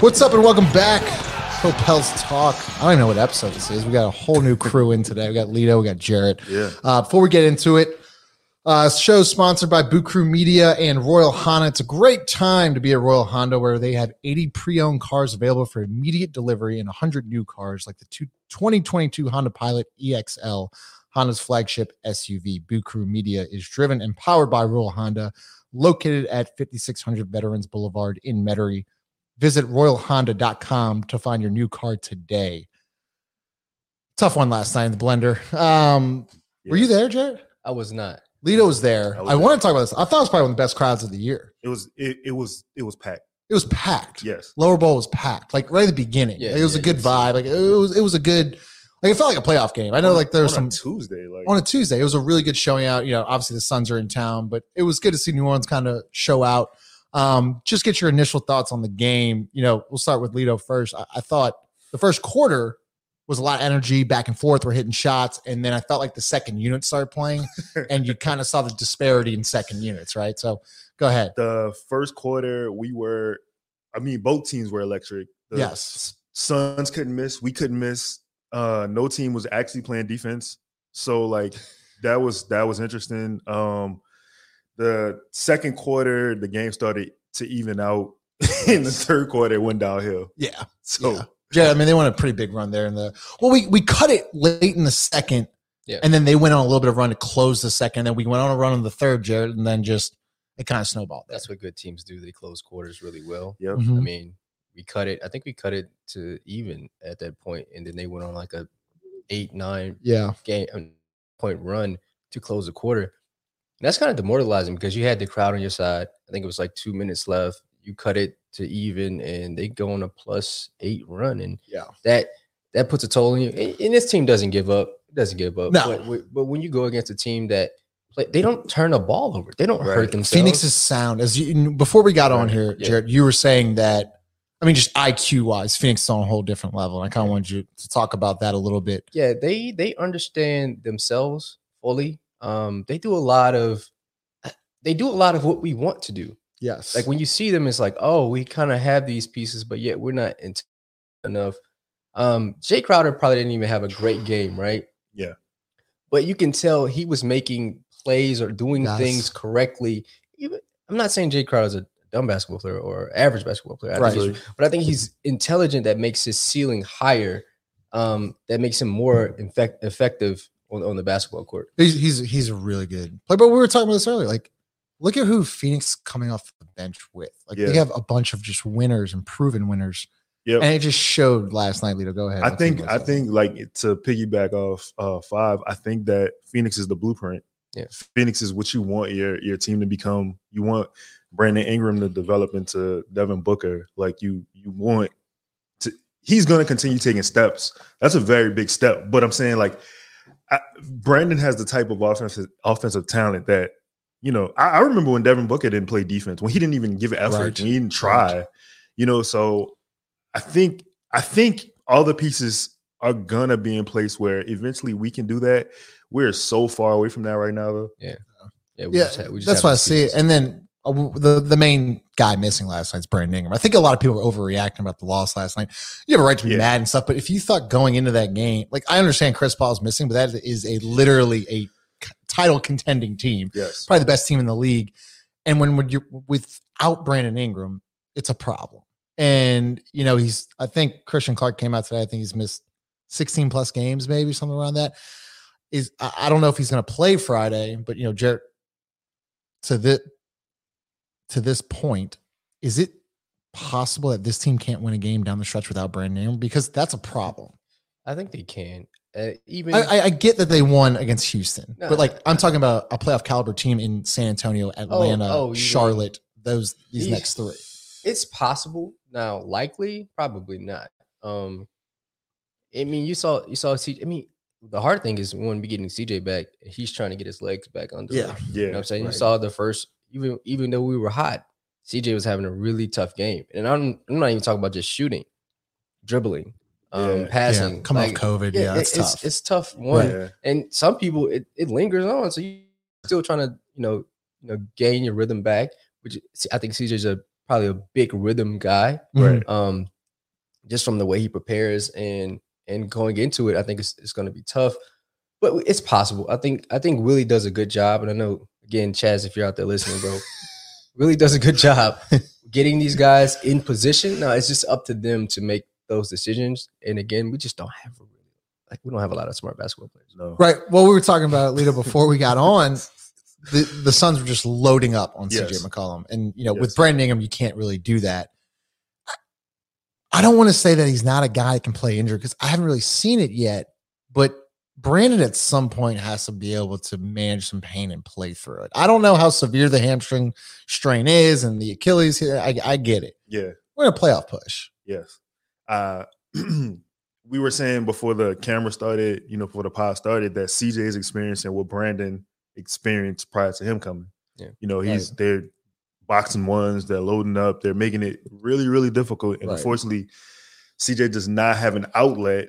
What's up and welcome back. Propels Talk. I don't even know what episode this is. We got a whole new crew in today. We got Lito, we got Jarrett. Yeah. Uh, before we get into it, uh, show sponsored by Boot Crew Media and Royal Honda. It's a great time to be at Royal Honda where they have 80 pre-owned cars available for immediate delivery and 100 new cars like the two, 2022 Honda Pilot EXL, Honda's flagship SUV. Boot Crew Media is driven and powered by Royal Honda, located at 5600 Veterans Boulevard in Metairie. Visit royalhonda.com to find your new car today. Tough one last night in the blender. Um, Were you there, Jared? I was not. Lito was there. I I, want to talk about this. I thought it was probably one of the best crowds of the year. It was it, it was it was packed. It was packed. Yes. Lower bowl was packed. Like right at the beginning. Yeah, Like, it was yeah, a good vibe. Like it was it was a good like it felt like a playoff game. I know like there was on some a Tuesday like on a Tuesday. It was a really good showing out. You know, obviously the Suns are in town, but it was good to see New Orleans kind of show out. Um, just get your initial thoughts on the game. You know, we'll start with Lito first. I, I thought the first quarter was a lot of energy back and forth. We're hitting shots, and then I felt like the second unit started playing, and you kind of saw the disparity in second units, right? So go ahead. the first quarter we were I mean both teams were electric. The Yes. Suns couldn't miss, we couldn't miss. Uh no team was actually playing defense. So like that was that was interesting. Um the second quarter the game started to even out. In the third quarter it went downhill. Yeah. So Yeah. Yeah, I mean they went a pretty big run there in the well, we we cut it late in the second, Yeah. and then they went on a little bit of run to close the second. Then we went on a run in the third, Jared, and then just it kind of snowballed. There. That's what good teams do. They close quarters really well. yep. Mhm. I mean, we cut it. I think we cut it to even at that point, and then they went on like a eight nine Yeah, game um, point run to close the quarter. That's kind of demoralizing because you had the crowd on your side. I think it was like two minutes left. You cut it to even, and they go on a plus eight run, and Yeah. that that puts a toll on you. And, and this team doesn't give up. It doesn't give up. No. But, but when you go against a team that play, they don't turn a ball over. They don't Right. hurt themselves. Phoenix is sound. As you before we got on Right. here, Yeah. Jared, you were saying that. I mean, just IQ wise, Phoenix is on a whole different level. And I kind of wanted you to talk about that a little bit. yeah they they understand themselves fully um they do a lot of they do a lot of what we want to do Yes, like when you see them it's like oh we kind of have these pieces but yet we're not enough um jae crowder probably didn't even have a great game right Yeah. but you can tell he was making plays or doing Yes. things correctly even i'm not saying jae crowder's a dumb basketball player or average basketball player I Right. but I think he's intelligent that makes his ceiling higher. Um, that makes him more effect- effective on, on the basketball court. he's he's he's a really good player. But we were talking about this earlier. Like, look at who Phoenix coming off the bench with. Like, they have a bunch of just winners and proven winners. Yep. And it just showed last night. Lito, go ahead. I think I think like to piggyback off uh five, I think that Phoenix is the blueprint. Yeah. Phoenix is what you want your your team to become. You want Brandon Ingram to develop into Devin Booker. Like you you want to he's gonna continue taking steps. That's a very big step. But I'm saying like I, Brandon has the type of offensive offensive talent that you know. I, I remember when Devin Booker didn't play defense when he didn't even give it effort, Right. he didn't try. You know, so I think I think all the pieces are gonna be in place where eventually we can do that. We're so far away from that right now, though. Yeah, we Yeah, just ha- we just that's haven't I see. it. And then w- Uh, the the main guy missing last night's Brandon Ingram. I think a lot of people are overreacting about the loss last night. You have a right to be Yeah. mad and stuff, but if you thought going into that game, like I understand Chris Paul's missing, but that is a literally a title contending team, Yes. probably the best team in the league. And when when you're without Brandon Ingram, it's a problem. And you know he's. I think Christian Clark came out today. I think he's missed 16 plus games, maybe something around that. Is I I don't know if he's going to play Friday, but you know, Jarrett, to the to this point, is it possible that this team can't win a game down the stretch without Brandon Ingram? Because that's a problem. I think they can. Uh, even I, I, I get that they won against Houston, No, but like no, I'm no. talking about a playoff caliber team in San Antonio, Atlanta, oh, you mean- Charlotte. Those these Yeah. next three. it's possible now. Likely, probably not. Um, I mean, you saw you saw. C- I mean, the hard thing is when we getting CJ back, he's trying to get his legs back under. him. Yeah. You know what I'm saying? right. You saw the first, even even though we were hot, CJ was having a really tough game. And I'm I'm not even talking about just shooting, dribbling, um, Yeah. passing. Yeah, come like, off COVID. Yeah, that's it- it's tough. it's tough one. Yeah. And some people it, it lingers on. So you're still trying to, you know, you know, gain your rhythm back, which I think CJ's a probably a big rhythm guy. Right. Um, just from the way he prepares and and going into it, I think it's it's going to be tough, but it's possible. I think I think Willie does a good job, and I know again, Chaz, if you're out there listening, bro, really does a good job getting these guys in position. Now it's just up to them to make those decisions. And again, we just don't have a really like we don't have a lot of smart basketball players. No. Right. Well, we were talking about Lito before we got on. The the Suns were just loading up on Yes. CJ McCollum, and you know Yes. with Brandon Ingram, you can't really do that. I don't want to say that he's not a guy that can play injured because I haven't really seen it yet. But Brandon at some point has to be able to manage some pain and play through it. I don't know how severe the hamstring strain is and the Achilles. I, I get it. Yeah. We're in a playoff push. Yes. Uh, we were saying before the camera started, you know, before the pod started, that CJ is experiencing what Brandon experienced prior to him coming. Yeah. You know, he's they're boxing ones, they're loading up, they're making it really, really difficult. And Right. unfortunately, CJ does not have an outlet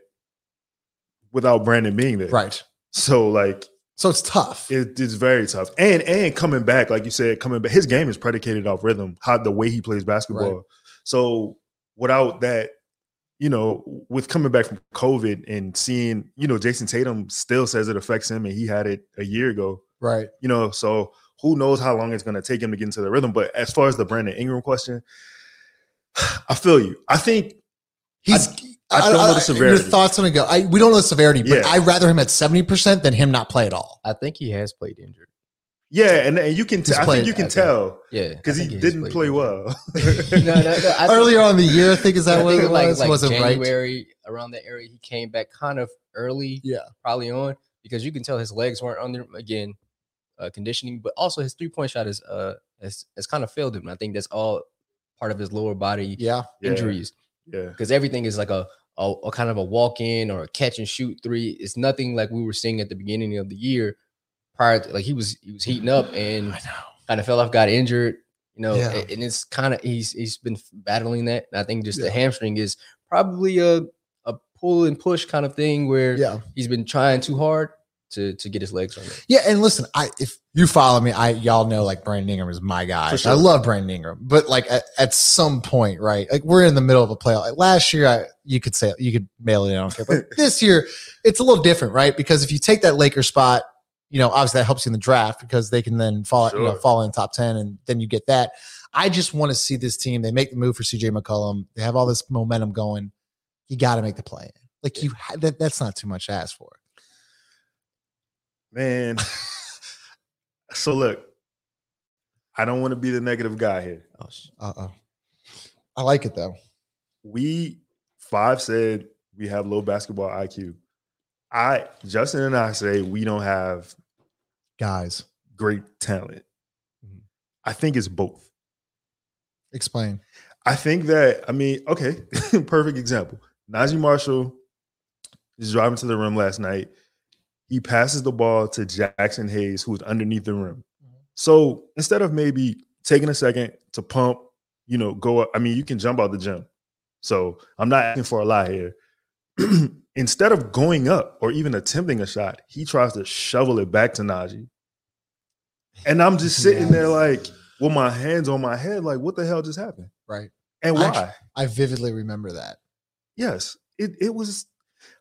without Brandon being there. Right. So like So it's tough. it, it's very tough. And and coming back, like you said, coming back, his game is predicated off rhythm, how the way he plays basketball. Right. So without that, you know, with coming back from COVID and seeing, you know, Jayson Tatum still says it affects him, and he had it a year ago. right. You know, so who knows how long it's going to take him to get into the rhythm. But as far as the Brandon Ingram question, I feel you. I think He's. I don't know the severity. Your thoughts on it go? I, we don't know the severity, but Yeah. I'd rather him at seventy percent than him not play at all. I think he has played injured. yeah, and, and you can. T- He's I think you can okay. tell Yeah, because I he didn't play well. no, no, no. Earlier on the year, I think is that I what it like, was? like Wasn't right. Around that area, he came back kind of early, Yeah. probably on because you can tell his legs weren't under again uh, conditioning, but also his three point shot is uh has, has kind of failed him. I think that's all part of his lower body Yeah. Yeah, injuries Yeah. because everything is like a, a a kind of a walk in or a catch and shoot three. It's nothing like we were seeing at the beginning of the year. Prior, to, like he was he was heating up and kind of fell off, got injured. You know, Yeah. a- and it's kind of he's he's been battling that. And I think just Yeah. the hamstring is probably a a pull and push kind of thing where Yeah. he's been trying too hard to to get his legs on it. Yeah. And listen, I if you follow me, I y'all know like Brandon Ingram is my guy. Sure. I love Brandon Ingram, but like at, at some point, right? Like we're in the middle of a playoff. Like, last year, I you could say you could mail it in. I don't care. But this year, it's a little different, right? Because if you take that Laker spot, you know, obviously that helps you in the draft because they can then fall, you know, fall in top ten, and then you get that. I just want to see this team. They make the move for CJ McCollum. They have all this momentum going. You got to make the play. Like you, ha- that, that's not too much to ask for. Man. so look, I don't want to be the negative guy here. Oh, Uh oh. I like it though. We five said we have low basketball IQ. I Justin and I say we don't have Guys, great talent. Mhm. I think it's both. explain. I think that I mean, okay, perfect example. Naji Marshall is driving to the rim last night. He passes the ball to Jaxson Hayes, who's underneath the rim. Mm-hmm. So instead of maybe taking a second to pump, you know, go up, I mean, you can jump out the gym. So I'm not asking for a lot here. instead of going up or even attempting a shot, he tries to shovel it back to Naji. And I'm just sitting there like with my hands on my head, like, what the hell just happened? Right. And I- why? I vividly remember that. yes, it, it was.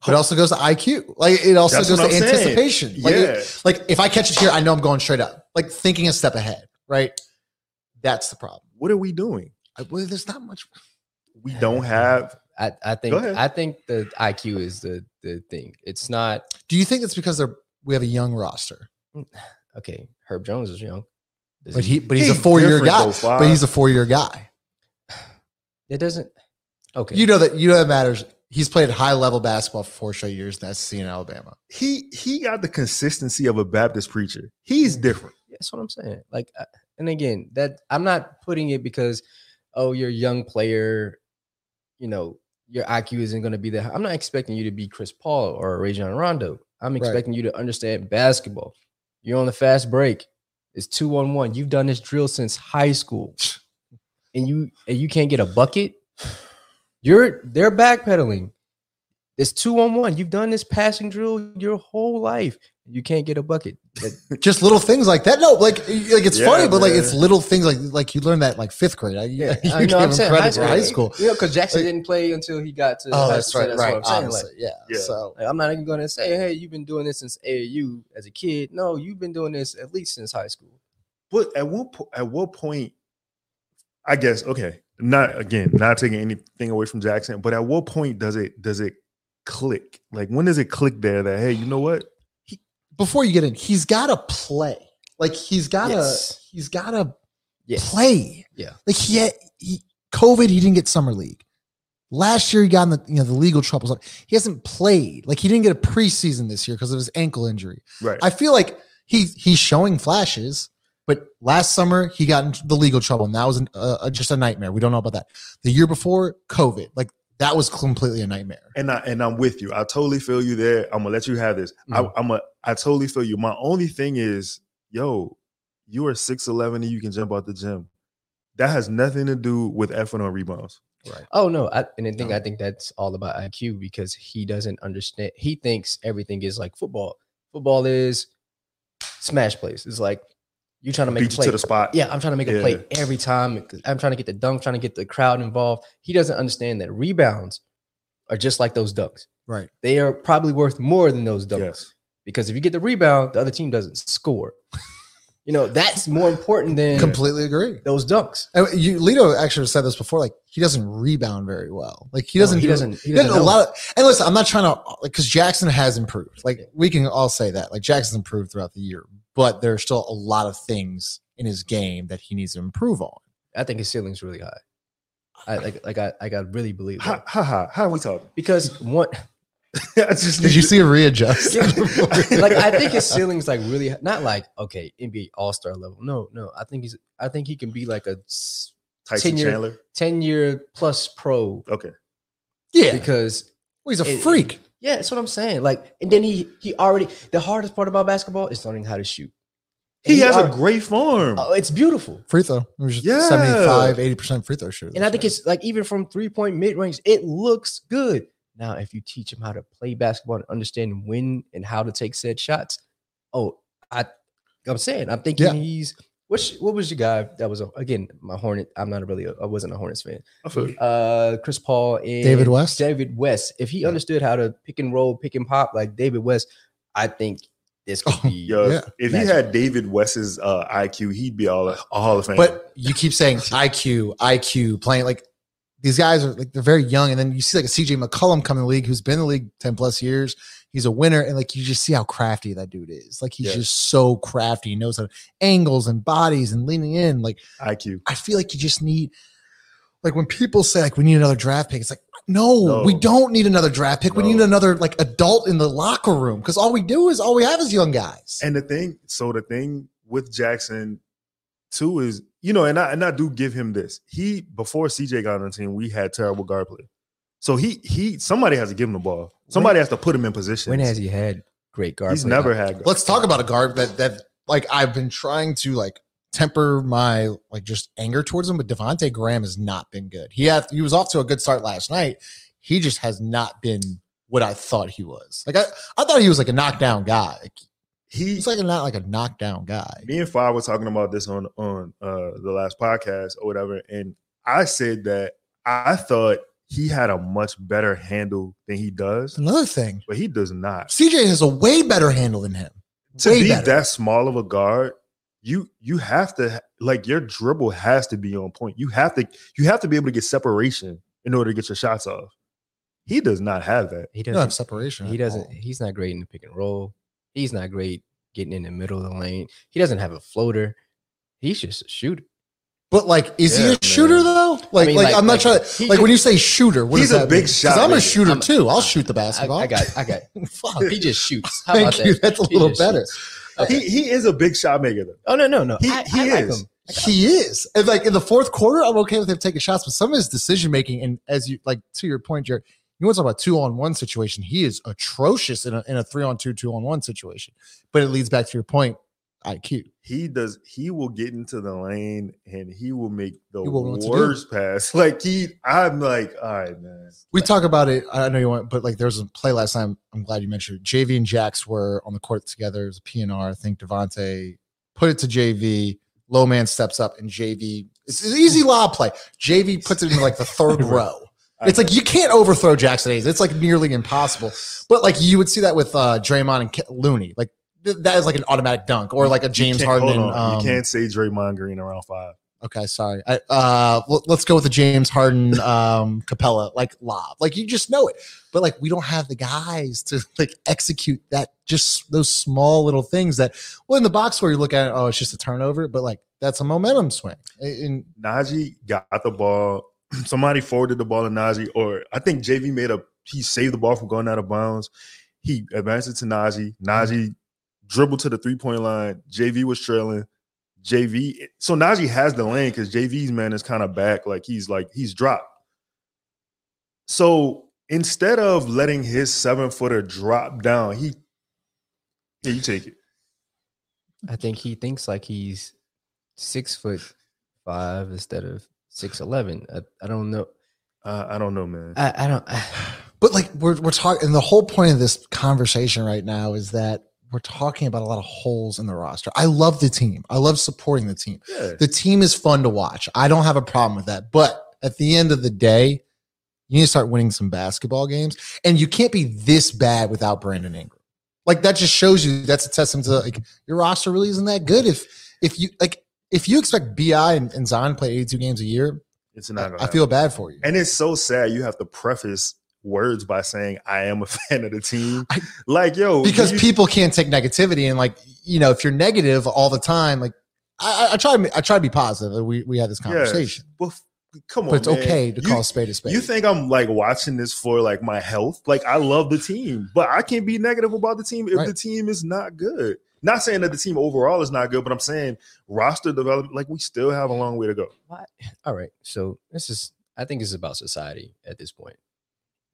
But it also goes to IQ. Like it also That's goes to I'm saying. anticipation. Like, yeah, it- like if I catch it here, I know I'm going straight up. Like thinking a step ahead. Right. That's the problem. what are we doing? I, well, there's not much. We don't have. I, I think. I think the IQ is the the thing. It's not Do you think it's because they're we have a young roster? okay. Herb Jones is young. Does But he, but he's, He's a four year guy. though, but he's a four year guy. it doesn't. Okay, You know that you know that matters. He's played high level basketball for four straight years in SC in Alabama. He he got the consistency of a Baptist preacher. He's different. That's what I'm saying. Like, uh, and again, that I'm not putting it because, oh, you're a young player, you know, your IQ isn't going to be there. I'm not expecting you to be Chris Paul or Rajon Rondo. I'm Right. expecting you to understand basketball. You're on the fast break. It's two on one. You've done this drill since high school, and you and you can't get a bucket. You're they're backpedaling. It's two on one. You've done this passing drill your whole life. You can't get a bucket. Just little things like that. No, like like it's Yeah, funny, but like man. it's little things like like you learn that like fifth grade. I, you I know, I'm him saying credit for high school. Yeah, because Jaxson Like- didn't play until he got to. Oh, high that's school, right, so right. what I'm saying. Like, yeah. Yeah. So like, I'm not even going to say, "Hey, you've been doing this since AAU as a kid." No, you've been doing this at least since high school. But at what po- at what point? I guess okay. Not again, not taking anything away from Jaxson, but at what point does it does it click? Like when does it click there that hey, you know what? before you get in, he's got to play. Like he's got to Yes. he's got to Yes. play. Yeah. Like he had he COVID, he didn't get summer league. Last year he got in the you know the legal troubles. He hasn't played. Like he didn't get a preseason this year because of his ankle injury. Right. I feel like he he's showing flashes, but last summer he got into the legal trouble, and that was an, uh, uh, just a nightmare. We don't know about that. The year before, COVID, like that was completely a nightmare. and I and I'm with you. I totally feel you there. I'm gonna let you have this. Mhm. I, I'm a. I totally feel you. My only thing is, yo, you are six eleven and you can jump out the gym. That has nothing to do with effort on rebounds. Right. Oh no, I, and I think No. I think that's all about IQ because he doesn't understand. He thinks everything is like football. Football is smash plays. It's like you trying to make a Beat you play. to the spot. Yeah, I'm trying to make a play every time. I'm trying to get the dunk, trying to get the crowd involved. He doesn't understand that rebounds are just like those dunks. Right. They are probably worth more than those dunks Yes. because if you get the rebound, the other team doesn't score. you know that's more important than Completely agree. those dunks. And you, Lito actually said this before. Like he doesn't rebound very well. Like he doesn't. he do- doesn't. He He doesn't doesn't a lot of, and listen, I'm not trying to like because Jaxson has improved. Like we can all say that. Like Jaxson's improved throughout the year, but there's still a lot of things in his game that he needs to improve on. I think his ceiling's really high. I like like I like I really believe Ha that. ha ha. How are we talking? because one just Did you see a readjust? like I think his ceiling's like really not like okay NBA All Star level. No, no. I think he's I think he can be like a Tyson 10 year- Chandler? ten year plus pro Okay. yeah, because well, he's a it- freak. Yeah, that's what I'm saying. Like and then he he already the hardest part about basketball is learning how to shoot. And He has a great form. oh, it's beautiful. Free throw. It was just Yeah. 75, 80 percent free throw shooter. And I think year. it's like even from three point mid range, it looks good. Now, if you teach him how to play basketball and understand when and how to take said shots, oh, I, I'm saying, I'm thinking Yeah. he's. What what was your guy that was a, again my Hornet? I'm not a really I wasn't a Hornets fan. I feel you. Uh, Chris Paul and David West? David West. If he Yeah. understood how to pick and roll, pick and pop like David West, I think this could Oh, be. Yo, Yeah. if he had David West's uh, IQ, he'd be all a Hall of Fame. But you keep saying IQ, IQ, playing like these guys are like they're very young, and then you see like a CJ McCollum come in the league who's been in the league 10 plus years. He's a winner, and like you just see how crafty that dude is. Like he's Yeah. just so crafty. He knows how to angles and bodies and leaning in. Like IQ. I feel like you just need like when people say like we need another draft pick, it's like no, we don't need another draft pick. We need another like adult in the locker room because all we do is all we have is young guys. And the thing, so the thing with Jaxson too is, you know, and I and I do give him this. He before CJ got on the team, we had terrible guard play. So he he somebody has to give him the ball. Somebody has to put him in position. When has he had great guard? He's play? never had. Let's talk about a guard that that like I've been trying to like temper my like just anger towards him, but Devonte Graham has not been good. He had he was off to a good start last night. He just has not been what I thought he was. Like I, I thought he was like a knockdown guy. Like, He he's like a not like a knockdown guy. me and Five were talking about this on on uh the last podcast or whatever, and I said that I thought he had a much better handle than he does, Another thing, but he does not. CJ has a way better handle than him. to Way be better. that small of a guard, you you have to like your dribble has to be on point. You have to you have to be able to get separation in order to get your shots off. He does not have that. He You don't have doesn't. separation. He doesn't. all. He's not great in the pick and roll. He's not great getting in the middle of the lane. He doesn't have a floater. He's just a shooter. But like, is he Yeah, a shooter man. though? Like, mean, like, like- I'm not like, trying he to like when you say shooter. What He's a big mean? shot I'm a shooter I'm- too. I'll shoot the basketball. I got. I got. Fuck. He just shoots. How Thank about you. that? That's a He little better. Okay. He he is a big shot maker though. oh no no no. He- I, he I is. He is. And like in the fourth quarter, I'm okay with him taking shots, but some of his decision making, and as you like to your point, Jared, you want to talk about two on one situation. He is atrocious in a, in a three on two, two on one situation. But it leads back to your point. IQ. he does he will get into the lane and he will make the He will know what to do. worst pass. Like he I'm like, all right, man. We talk about it. I know you want, but like there was a play last time. I'm glad you mentioned it. JV and Jax were on the court together. It was a PNR. I think Devontae put it to JV. Low man steps up and JV. It's an easy lob play. JV puts it in like the third row. It's like you can't overthrow Jaxson Hayes. It's like nearly impossible. But like you would see that with uh Draymond and Looney. Like that is like an automatic dunk or like a James Harden. um, you can't say Draymond Green around five. Okay, sorry. I, uh, l- let's go with the James Harden, um, Capela like lob. Like you just know it, but like we don't have the guys to like execute that. Just those small little things that. Well, in the box where you look at it, oh, it's just a turnover, but like that's a momentum swing. And Naji got the ball. Somebody forwarded the ball to Naji, or I think JV made a he saved the ball from going out of bounds. He advanced it to Naji. Naji dribbled to the three point line. JV was trailing. JV, so Naji has the lane because JV's man is kind of back, like he's like he's dropped. So instead of letting his seven footer drop down, he yeah, you take it. I think he thinks like he's six foot five instead of six eleven. I, I don't know. Uh, I don't know, man. I, I don't. but like we're we're talking, and the whole point of this conversation right now is that we're talking about a lot of holes in the roster. I love the team. I love supporting the team. the team is fun to watch. I don't have a problem with that. But at the end of the day, you need to start winning some basketball games. And you can't be this bad without Brandon Ingram. Like that just shows you that's a testament to like your roster really isn't that good. If if you like if you expect BI and, and Zion to play 82 games a year, It's not. I, I feel bad for you. And it's so sad you have to preface words by saying I am a fan of the team. I- like, yo, because you- people can't take negativity and like you know if you're negative all the time, like I, I- I try to I try to be positive. We we had this Yeah, conversation, well, come on, but it's man. okay to You- call a spade a spade. You think I'm like watching this for like my health? Like I love the team, but I can't be negative about the team if Right. the team is not good. Not saying that the team overall is not good, but I'm saying roster development, like we still have a long way to go. Why? All right. So this is. I think this is about society at this point.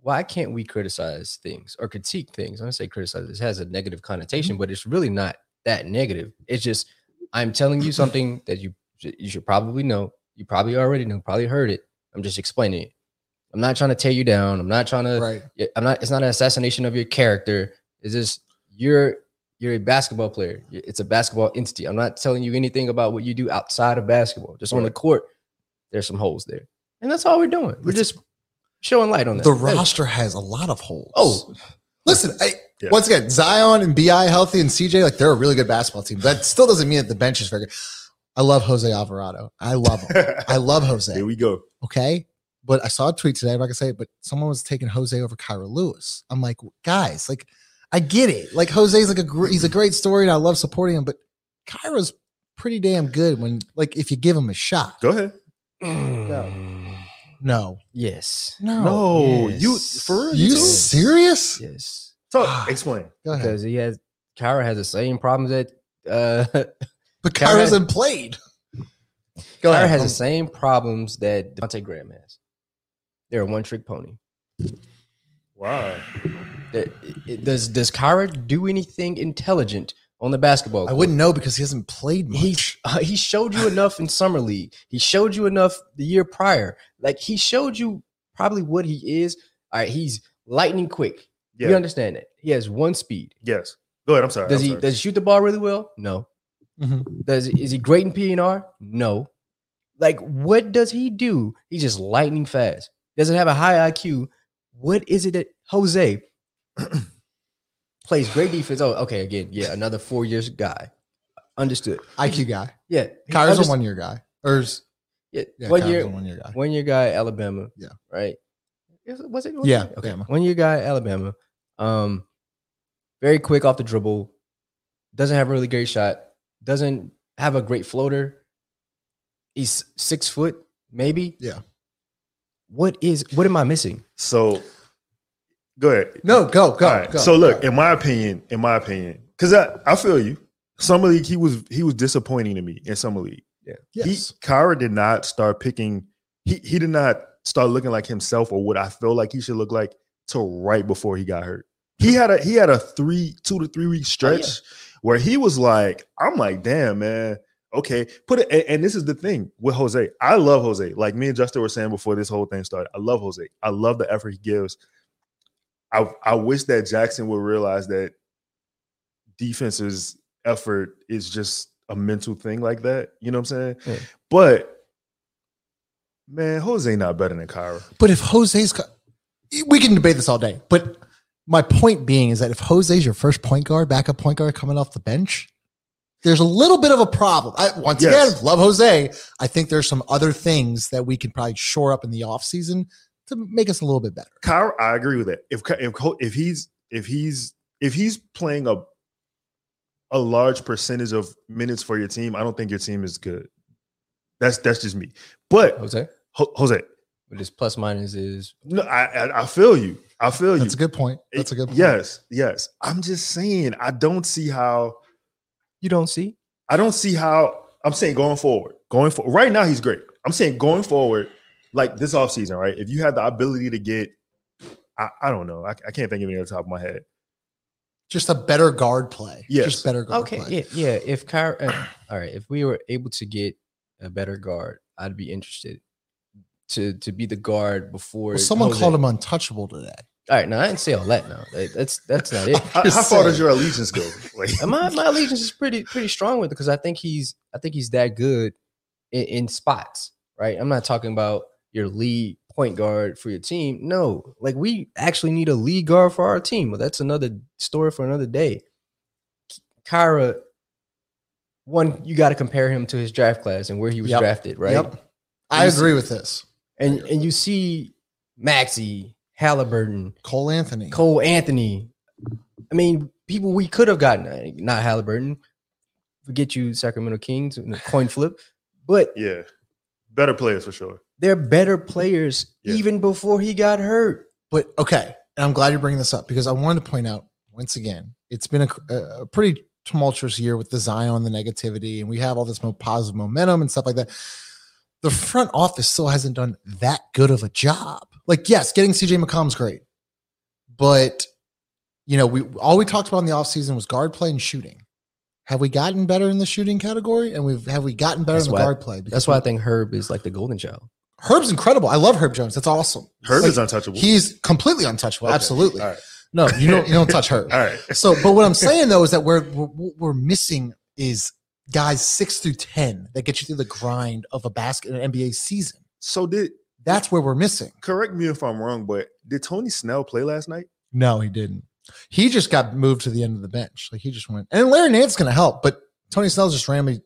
Why can't we criticize things or critique things? I'm gonna say criticize. This has a negative mm-hmm. connotation, but it's really not that negative. It's just I'm telling you something that you you should probably know. You probably already know. Probably heard it. I'm just explaining it. I'm not trying to tear you down. I'm not trying to. right? I'm not. It's not an assassination of your character. It's just you're you're a basketball player. It's a basketball entity. I'm not telling you anything about what you do outside of basketball. Just on the court, there's some holes there, and that's all we're doing. We're just showing light on that. The roster has a lot of holes. Oh, listen, I, Yeah. once again, Zion and Bi healthy and CJ, like they're a really good basketball team. That still doesn't mean that the bench is very good. I love Jose Alvarado. I love him. I love Jose. Here we go. Okay. But I saw a tweet today, I'm not gonna say it, but someone was taking Jose over Kira Lewis. I'm like, guys, like, I get it. Like Jose's like a gr- he's a great story and I love supporting him, but Kira's pretty damn good when like if you give him a shot. Go ahead. Mm. No. yes, No. No, you for real? You too? serious? yes, So explain. Go ahead. because he has Kira has the same problems that uh But Kira Kira has- hasn't played. Go Kira ahead. has I'm- the same problems that Devontae Graham has. They're a one trick pony. Wow. That- it- Does does Kira do anything intelligent on the basketball? I wouldn't know because he hasn't played much. He uh, he showed you enough in summer league. He showed you enough the year prior. Like he showed you probably what he is. All right, he's lightning quick. Yeah. You understand that? He has one speed. yes. Go ahead. I'm sorry. Does I'm he sorry. does he shoot the ball really well? No. Mhm. Does is he great in PNR? No. Like what does he do? He's just lightning fast. Doesn't have a high IQ. What is it that Jose plays great defense? Oh, okay. Again, yeah, another four years guy. Understood. IQ guy. Yeah, he Kira's a one year guy. Or is, Yeah, yeah, one Kira's year, a one year guy. one year guy, Alabama. Yeah. right. Is it- Was it? was Yeah, it? Okay. Alabama. One year guy, Alabama. Um, very quick off the dribble. Doesn't have a really great shot. Doesn't have a great floater. He's six foot, maybe. Yeah. What is? What am I missing? so go ahead. No, go, go. All right. go, so look, go. in my opinion, in my opinion, because I, I feel you. Summer league, he was he was disappointing to me in summer league. Yes. He Kira did not start picking. He he did not start looking like himself or what I feel like he should look like till right before he got hurt. He had a he had a three two to three week oh, stretch where he was like, I'm like, damn, man. Okay, put it. And, and this is the thing with Jose. I love Jose. Like me and Justin were saying before this whole thing started. I love Jose. I love the effort he gives. I I wish that Jaxson would realize that defense's effort is just a mental thing like that. You know what I'm saying? Yeah. But man, Jose not better than Kira. But if Jose's, we can debate this all day. But my point being is that if Jose's your first point guard, backup point guard coming off the bench, there's a little bit of a problem. I, once Yes. again, love Jose. I think there's some other things that we can probably shore up in the offseason to make us a little bit better. Kira, I agree with that. If if if he's if he's if he's playing a a large percentage of minutes for your team, I don't think your team is good. That's that's just me. But Jose, Ho- Jose, but his plus minus is no, I, I I feel you. I feel you. That's a good point. That's a good point. Yes, yes. I'm just saying. I don't see how. you don't see. I don't see how. I'm saying going forward. Going for right now, he's great. I'm saying going forward, like this offseason, right? If you had the ability to get, I, I don't know. I, I can't think of any off the top of my head. Just a better guard play. Yes. Just better guard Okay, play. yeah, yeah. If Kira, uh, all right, if we were able to get a better guard, I'd be interested to to be the guard before. Well, someone Jose. called him untouchable today. All right, now I didn't say all that. Now that's that's not it. How, how far does your allegiance go? My my allegiance is pretty pretty strong with it because I think he's I think he's that good in, in spots. Right, I'm not talking about your lead point guard for your team. No, like we actually need a lead guard for our team. Well, that's another story for another day. Kira, one, you got to compare him to his draft class and where he was Yep. drafted, right? Yep. I You see- agree with this. And and you see Maxey, Halliburton, Cole Anthony. Cole Anthony. I mean, people we could have gotten, uh, not Halliburton. Forget you, Sacramento Kings, coin flip. But yeah, better players for sure. They're better players Yeah. even before he got hurt. But okay, and I'm glad you're bringing this up because I wanted to point out once again, it's been a, a pretty tumultuous year with the Zion, the negativity, and we have all this mo- positive momentum and stuff like that. The front office still hasn't done that good of a job. Like, yes, getting CJ McCollum's great, but you know, we all we talked about in the offseason was guard play and shooting. Have we gotten better in the shooting category? And we've have we gotten better That's in the why- guard play? That's why I think Herb is like the golden child. Herb's incredible. I love Herb Jones. That's awesome. Herb Like, is untouchable. He's completely untouchable. Okay. Absolutely. Right. No, you don't. You don't touch Herb. All right. So, but what I'm saying though is that we're, we're what we're missing is guys six through ten that get you through the grind of a basket in an NBA season. So did That's where we're missing. correct me if I'm wrong, but did Tony Snell play last night? No, he didn't. He just got moved to the end of the bench. Like he just went, and Larry Nance going to help, but Tony Snell just randomly.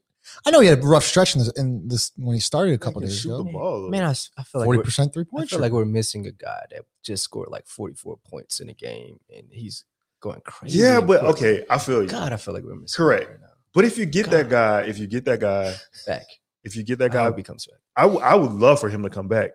I know he had a rough stretch in this, in this when he started a couple days shoot ago. the ball. though. Man, I feel like Forty we're, percent three points. I point. feel like we're missing a guy that just scored like 44 points in a game and he's going crazy. yeah, but Portland. okay, I feel you. God, I feel like we're missing Correct. right now. But if you get that guy, if you get that guy, Back. if you get that guy, hope he comes back. I, w- I would love for him to come back.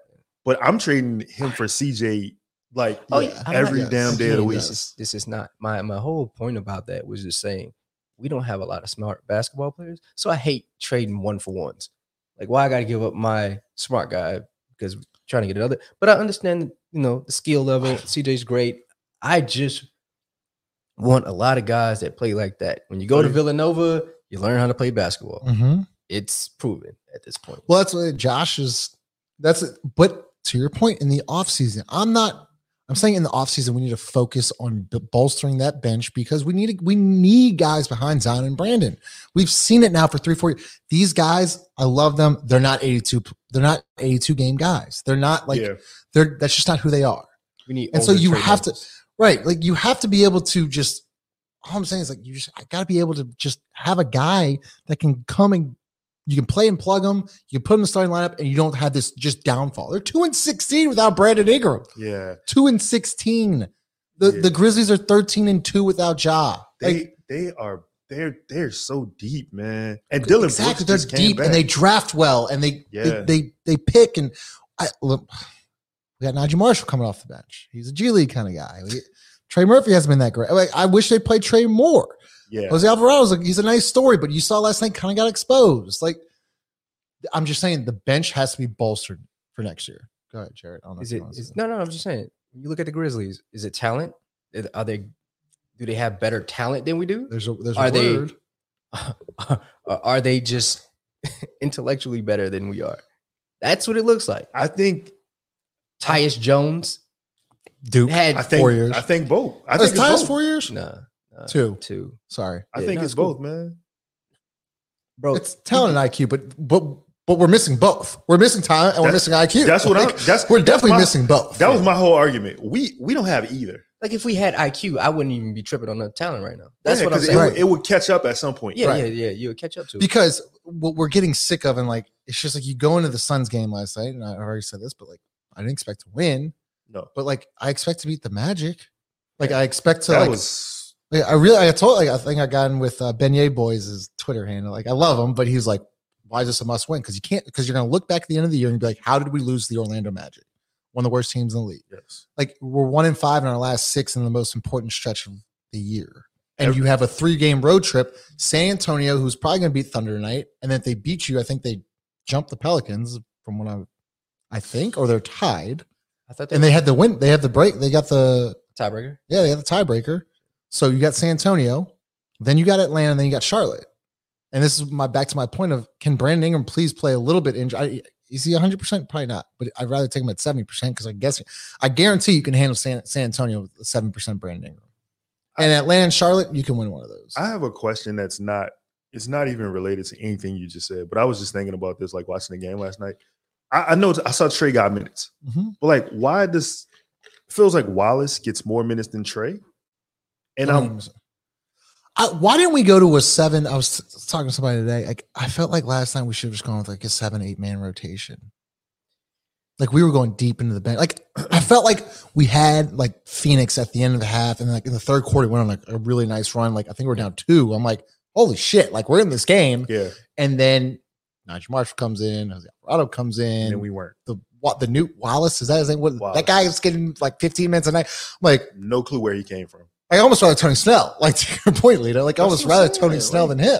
But I'm trading him for CJ like Oh, yeah, yeah. Every not- damn day of the week. This is, this is not my my whole point about that was just saying we don't have a lot of smart basketball players. So I hate trading one for ones. Like why I got to give up my smart guy because we're trying to get another. But I understand, you know, the skill level. CJ's great. I just want a lot of guys that play like that. When you go to Villanova, you learn how to play basketball. Mhm. It's proven at this point. Well, that's what Josh is. That's it. But to your point, in the offseason, I'm not. I'm saying in the offseason, we need to focus on bolstering that bench because we need we need guys behind Zion and Brandon. We've seen it now for three, four years. These guys, I love them. They're not 82. They're not 82 game guys. They're not like yeah, they're. That's just not who they are. We need And so you have to- Right. Like you have to be able to just. All I'm saying is like you just. I got to be able to just have a guy that can come and you can play and plug them. You can put them in the starting lineup, and you don't have this just downfall. They're two and sixteen without Brandon Ingram. yeah. Two and sixteen. The Yeah. the Grizzlies are thirteen and two without Ja. They Like they are they're they're so deep, man. And Dylan exactly, Brooks they're deep back. and they draft well, and they Yeah. they, they they pick and I look. We got Naji Marshall coming off the bench. He's a G League kind of guy. We- Trey Murphy hasn't been that great. Like I wish they played Trey more. Yeah. Jose Alvarado's like he's a nice story, but you saw last night kind of got exposed. Like I'm just saying the bench has to be bolstered for next year. Go ahead, Jared. I don't know Is if you it? wanna Is, say no, no. I'm just saying. You look at the Grizzlies. Is it talent? Are they do they have better talent than we do? There's a there's a Are they- word. are they just intellectually better than we are? That's what it looks like. I think Tyus Jones Duke. had I think Four years. I think both. I Is think it's Tyus both. four years? nah, nah, Two. two. Sorry, I Yeah, think no, it's it's cool. both, man. Bro, it's talent and IQ, but but but we're missing both. We're missing talent and we're missing IQ. That's what I'm. Like, That's we're that's definitely my- missing both. That was my whole argument. We we don't have either. like if we had IQ, I wouldn't even be tripping on the talent right now. That's Yeah, what I'm saying. It, Right. would, it would catch up at some point. yeah, Right. yeah, yeah. You would catch up to it. because what we're getting sick of and like it's just like you go into the Suns game last night, and I already said this, but like I didn't expect to win, No, but like I expect to beat the Magic. Like I expect to that like, was like, I really I told like I think I got in with uh, Beignet Boys' Twitter handle. Like I love him, but he's like, why is this a must win? Because you can't because you're gonna look back at the end of the year and be like, how did we lose the Orlando Magic? One of the worst teams in the league. yes. Like we're one in five in our last six in the most important stretch of the year. And Every- you have a three game road trip, San Antonio, who's probably gonna beat Thunder tonight. And then if they beat you, I think they jump the Pelicans from what I I think, or they're tied. I thought they And they had the win, they had the break, they got the tiebreaker. yeah, they had the tiebreaker. So you got San Antonio, then you got Atlanta, and then you got Charlotte. And this is my back to my point of can Brandon Ingram please play a little bit injured? I, is he 100? percent Probably not, but I'd rather take him at 70 percent because I guess I guarantee you can handle San, San Antonio with seven percent Brandon Ingram. And Atlanta and Charlotte, you can win one of those. I have a question that's not. It's not even related to anything you just said. But I was just thinking about this, like watching the game last night. I, I know I saw Trey got minutes, Mhm. but like, why does feels like Wallace gets more minutes than Trey? And I'm 100%. I, why didn't we go to a seven? I was t- talking to somebody today. Like I felt like last night we should have just gone with like a seven, eight man rotation. Like we were going deep into the bench. Like I felt like we had like Phoenix at the end of the half, and like in the third quarter, we went on like a really nice run. Like I think we're down two. I'm like, holy shit! Like we're in this game, yeah, and then Nigel Marshall comes in, Jose Alvarado comes in, and we weren't. the what the new Wallace is that his name? What Wallace. that guy is getting like 15 minutes a night. I'm like No clue where he came from. I almost rather Tony Snell. Like to your point, leader. Like I That's almost rather saying, Tony Snell than him.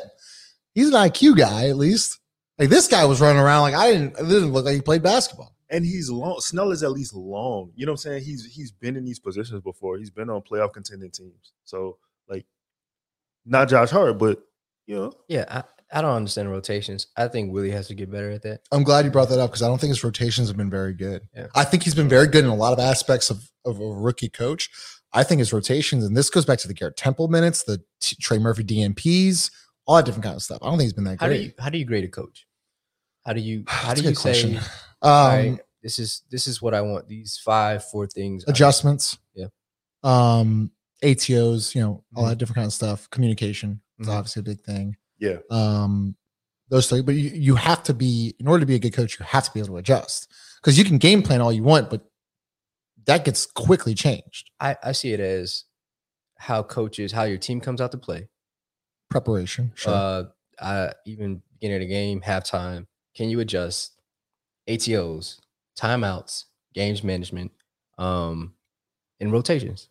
He's an IQ guy, at least. Like this guy was running around like I didn't. It didn't look like he played basketball. And he's long. Snell is at least long. You know what I'm saying? He's he's been in these positions before. He's been on playoff contending teams. So like, not Josh Hart, but you know, Yeah, I, I don't understand rotations. I think Willie has to get better at that. I'm glad you brought that up because I don't think his rotations have been very good. Yeah. I think he's been very good in a lot of aspects of, of a rookie coach. I think his rotations, and this goes back to the Garrett Temple minutes, the T- Trey Murphy DNPs, all that different kind of stuff. I don't think he's been that How do great. you how do you grade a coach? How do you how do a you good say. Um, all right, this is this is what I want. These five, four things. I- adjustments. Yeah. Um, ATOs, you know, all Mhm. that different kind of stuff. Communication is Mhm. obviously a big thing. yeah. Um, those three, but you, you have to be in order to be a good coach, you have to be able to adjust because you can game plan all you want, but that gets quickly changed. I, I see it as how coaches, how your team comes out to play. Preparation, sure. Uh, I, even beginning of the game, halftime. Can you adjust? ATOs, timeouts, games management, um, and rotations.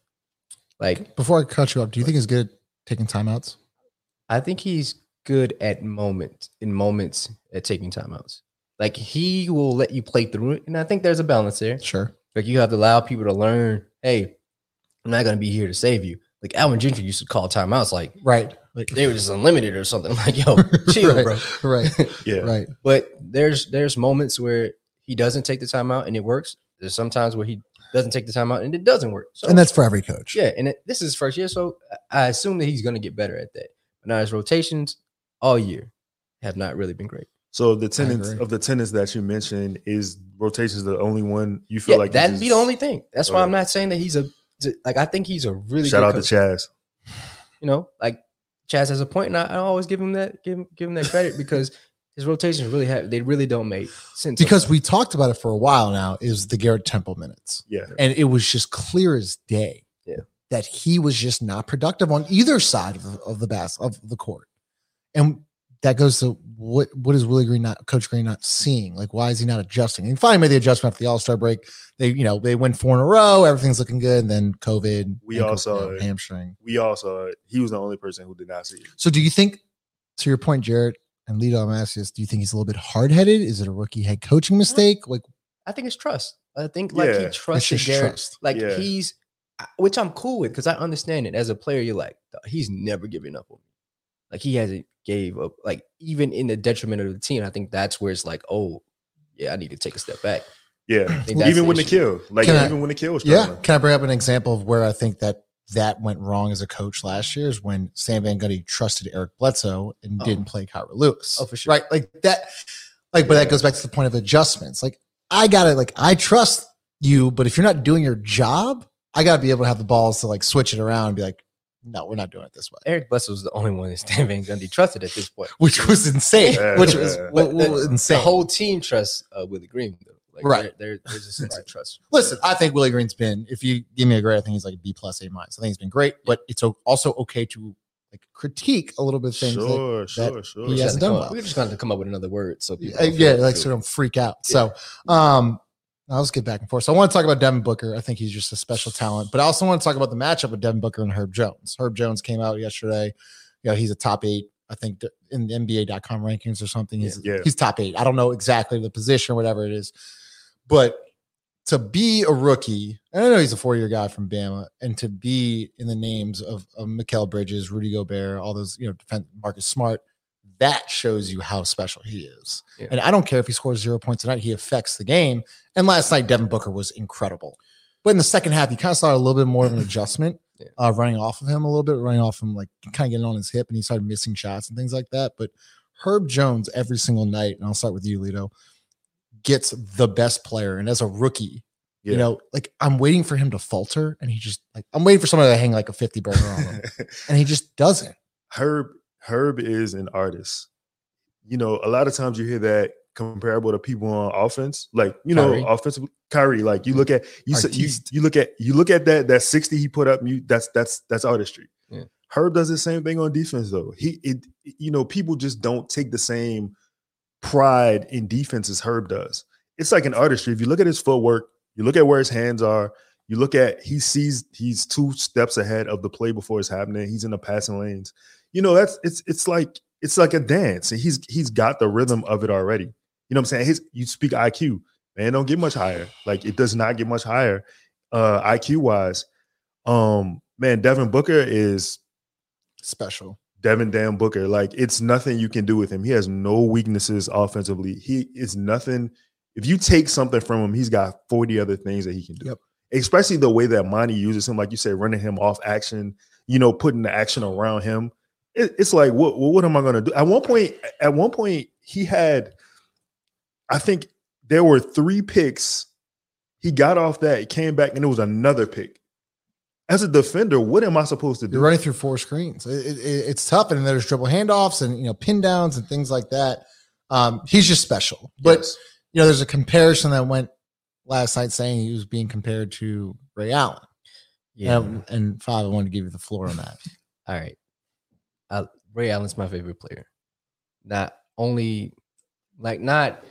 Like Before I cut you off, do you think he's good at taking timeouts? I think he's good at moments in moments at taking timeouts. Like he will let you play through it, and I think there's a balance there. Sure. Like you have to allow people to learn. Hey, I'm not gonna be here to save you. Like Alvin Gentry used to call timeouts like Right. Like, they were just unlimited or something. I'm like, yo, chill, right, bro. Right. Yeah. Right. But there's there's moments where he doesn't take the timeout and it works. There's sometimes where he doesn't take the timeout and it doesn't work. So And that's for every coach. yeah, and it, this is first year, so I I assume that he's gonna get better at that. But now his rotations all year have not really been great. So the tenants agree. of the tenants that you mentioned is rotations the only one you feel Yeah, like that'd this be is- the only thing. That's why I'm not saying that he's a like. I think he's a really shout good out coach. to Chaz. you know, like Chaz has a point, and I, I always give him that give him give him that credit because his rotations really have they really don't make sense Because we talked about it for a while now, is the Garrett Temple minutes. Yeah. and it was just clear as day Yeah. that he was just not productive on either side of the, of the bas- of the court and that goes to what what is Willie Green not Coach Green not seeing? Like, why is he not adjusting? And he finally made the adjustment after the All Star break. They, you know, they win four in a row. Everything's looking good. And then COVID, We ankle, all saw you know, it. hamstring. We all saw it. He was the only person who did not see it. So, do you think, to your point, Jared and Lito, I'm asking this, do you think he's a little bit hard headed? Is it a rookie head coaching mistake? Like, I think it's trust. I think like he Yeah, it's trusted just Garrett. trust. Like Yeah. he's which I'm cool with because I understand it. As a player, you're like, he's never giving up on me. Like he hasn't gave up, like even in the detriment of the team. I think that's where it's like, oh, yeah, I need to take a step back. Yeah, even when the kill, like I- even when the kill was Yeah. struggling. Can I bring up an example of where I think that that went wrong as a coach last year is when Sam Van Gundy trusted Eric Bledsoe and Oh. didn't play Kira Lewis. Oh, for sure. Right. Like that, like, but that goes back to the point of adjustments. Like, I gotta, like, I trust you, but if you're not doing your job, I gotta be able to have the balls to like switch it around and be like, no, we're not doing it this way. Eric Bledsoe was the only one that Stan Van Gundy trusted at this point. Which was insane. Yeah, which was But w- w- the, insane. the whole team trusts uh, Willie Green, though. Like, Right. There, there- there's a sense of trust. Listen, I think Willie Green's been, if you give me a grade, I think he's like a B plus A minus. I think he's been great, but it's also okay to like critique a little bit of things. that- Sure, sure, sure. he We hasn't just done well. We're just going to come up with another word. So people Uh, yeah, like feel- sort of freak out. So, um, now let's get back and forth. So I want to talk about Devin Booker. I think he's just a special talent, but I also want to talk about the matchup with Devin Booker and Herb Jones. Herb Jones came out yesterday. You know, he's a top eight, I think, in the NBA.com rankings or something. He's Yeah. he's top eight. I don't know exactly the position or whatever it is, but to be a rookie, and I know he's a four year guy from Bama, and to be in the names of, of Mikal Bridges, Rudy Gobert, all those, you know, defense, Marcus Smart, that shows you how special he is. Yeah. And I don't care if he scores zero points tonight, he affects the game. And last night, Devin Booker was incredible. But in the second half, you kind of saw a little bit more of an adjustment Yeah. uh, running off of him a little bit, running off him, like kind of getting on his hip, and he started missing shots and things like that. But Herb Jones, every single night, and I'll start with you, Lito, gets the best player. And as a rookie, Yeah. you know, like I'm waiting for him to falter, and he just like I'm waiting for somebody to hang like a 50 burger on him, and he just doesn't. Herb Herb is an artist. You know, a lot of times you hear that comparable to people on offense, like you know, Kyrie. offensive Kyrie. Like you look at you said you, you look at you look at that that sixty he put up. You that's that's that's artistry. Yeah. Herb does the same thing on defense though. He it you know people just don't take the same pride in defense as Herb does. It's like an artistry. If you look at his footwork, you look at where his hands are. You look at he sees he's two steps ahead of the play before it's happening. He's in the passing lanes. You know that's it's it's like it's like a dance. And he's he's got the rhythm of it already. You know what I'm saying? His you speak IQ, man, don't get much higher. Like it does not get much higher, uh, IQ wise. Um, man, Devin Booker is Special. Devin Dan Booker. Like it's nothing you can do with him. He has no weaknesses offensively. He is nothing. If you take something from him, he's got 40 other things that he can do. Yep. Especially the way that Monty uses him, like you said, running him off action, you know, putting the action around him. It- it's like, what, what am I gonna do? At one point, at one point, he had, I think there were three picks. He got off that, he came back, and it was another pick. As a defender, what am I supposed to do? You're running through four screens. It, it- it- it's tough, and there's dribble handoffs and you know pin downs and things like that. Um, he's just special. But Yes. you know, there's a comparison that went last night saying he was being compared to Ray Allen. Yeah. And, and five, I wanted to give you the floor on that. All right. I, Ray Allen's my favorite player. Not only like not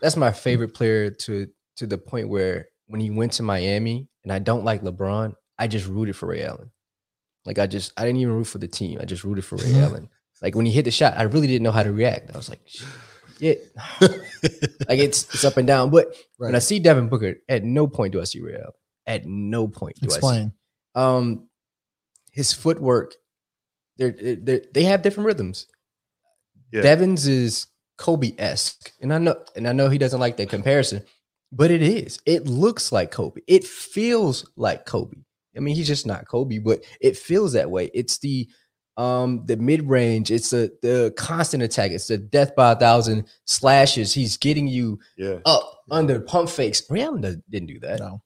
that's my favorite player to to the point where when he went to Miami and I don't like LeBron, I just rooted for Ray Allen. Like I just I didn't even root for the team. I just rooted for Ray. Allen. Like when he hit the shot, I really didn't know how to react. I was like, yeah. like it's it's up and down. But when I see Devin Booker, at no point do I see Ray Allen. At no point do I see Explain. um his footwork they're, they're they have different rhythms. Yeah. devins is kobe-esque and i know and i know he doesn't like that comparison but it is. It looks like kobe. It feels like kobe. I mean he's just not kobe but it feels that way. It's the um the mid-range. It's the the constant attack. It's the death by a thousand slashes. He's getting you Yeah. up under pump fakes. Ray allen didn't do that. No.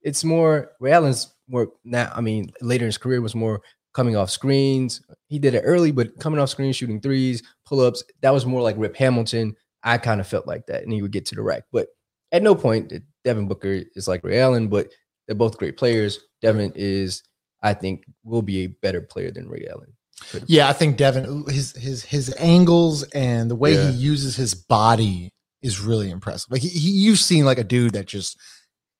it's more Ray Allen's more now. I mean, later in his career was more coming off screens. He did it early, but coming off screens, shooting threes, pull ups. That was more like Rip Hamilton. I kind of felt like that, and he would get to the rack. But at no point Devin Booker is like Ray Allen, but they're both great players. Devin is, I think, will be a better player than Ray Allen. Yeah, I think Devin his his his angles and the way Yeah. he uses his body is really impressive. Like he, he you've seen like a dude that just